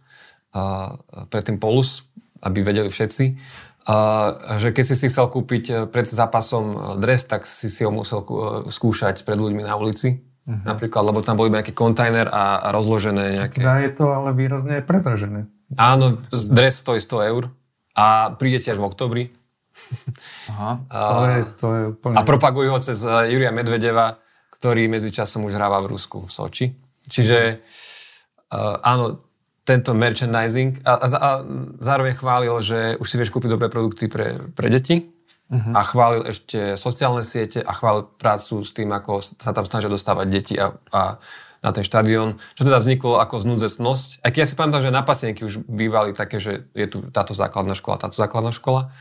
uh, predtým Polus, aby vedeli všetci, že keď si si chcel kúpiť uh, pred zápasom uh, dres, tak si si ho musel uh, skúšať pred ľuďmi na ulici. Uh-huh. Napríklad, lebo tam boli nejaký kontajner a, a rozložené nejaké... Teda je to ale výrazne predražené. Áno, dres stojí 100 eur a prídete až v oktobri. Aha, *laughs* to je, to je úplne... A propagujú ho cez Juria Medvedeva, ktorý medzičasom už hráva v Rusku, v Soči. Čiže uh, áno, tento merchandising a, a, a zároveň chválil, že už si vieš kúpiť dobré produkty pre, pre deti uh-huh. a chválil ešte sociálne siete a chválil prácu s tým, ako sa tam snažia dostávať deti a, a na ten štadión, čo teda vzniklo ako znúdzesnosť. Aj keď ja si pamätám, že na pasienky už bývali také, že je tu táto základná škola, táto základná škola.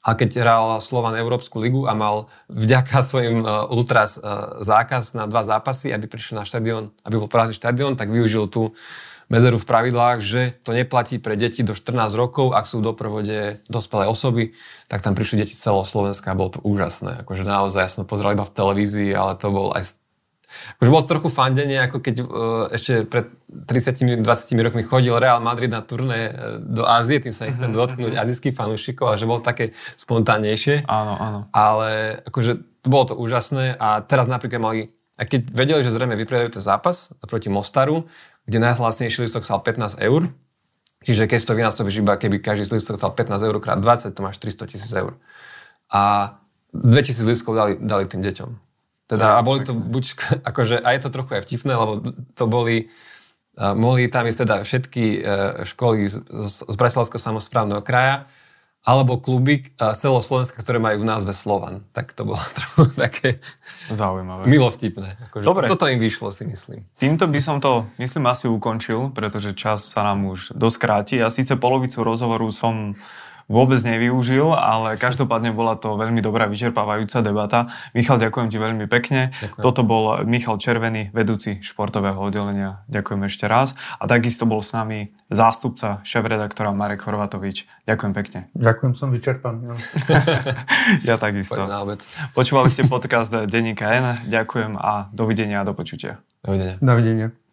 A keď hral Slovan Európsku ligu a mal vďaka *laughs* svojim uh, ultras uh, zákaz na dva zápasy, aby prišiel na štadión, aby bol prázdny štadión, tak využil tú medzeru v pravidlách, že to neplatí pre deti do 14 rokov, ak sú v doprovode dospelé osoby, tak tam prišli deti celého Slovenska a bolo to úžasné. Akože naozaj, ja som pozeral iba v televízii, ale to bol aj Akože bolo to trochu fandenie, ako keď uh, ešte pred 30-20 rokmi chodil Real Madrid na turné e, do Ázie, tým sa nechcem uh-huh, dotknúť uh-huh. azijských fanúšikov a že bolo také spontánnejšie. Áno, áno. Ale akože bolo to úžasné a teraz napríklad mali, a keď vedeli, že zrejme vypredajú ten zápas proti Mostaru, kde najhlasnejší listok stal 15 eur, čiže keď to vynásobíš iba, keby každý listok stal 15 eur krát 20, to máš 300 tisíc eur. A 2000 listkov dali, dali tým deťom. Teda, a boli to buď, *laughs* akože, a je to trochu aj vtipné, lebo to boli, uh, mohli tam ísť teda všetky uh, školy z, z, z Bratislavského samozprávneho kraja, alebo kluby uh, celoslovenska, ktoré majú v názve Slovan. Tak to bolo *laughs* trochu také Zaujímavé. milo vtipné. Akože Dobre. Toto im vyšlo, si myslím. Týmto by som to, myslím, asi ukončil, pretože čas sa nám už dosť kráti. Ja síce polovicu rozhovoru som vôbec nevyužil, ale každopádne bola to veľmi dobrá, vyčerpávajúca debata. Michal, ďakujem ti veľmi pekne. Ďakujem. Toto bol Michal Červený, vedúci športového oddelenia. Ďakujem ešte raz. A takisto bol s nami zástupca šéf-redaktora Marek Horvatovič. Ďakujem pekne. Ďakujem, som vyčerpaný. *laughs* ja takisto. Počúvali ste podcast Denníka N. Ďakujem a dovidenia a do počutia. Dovidenia. Dovidenia.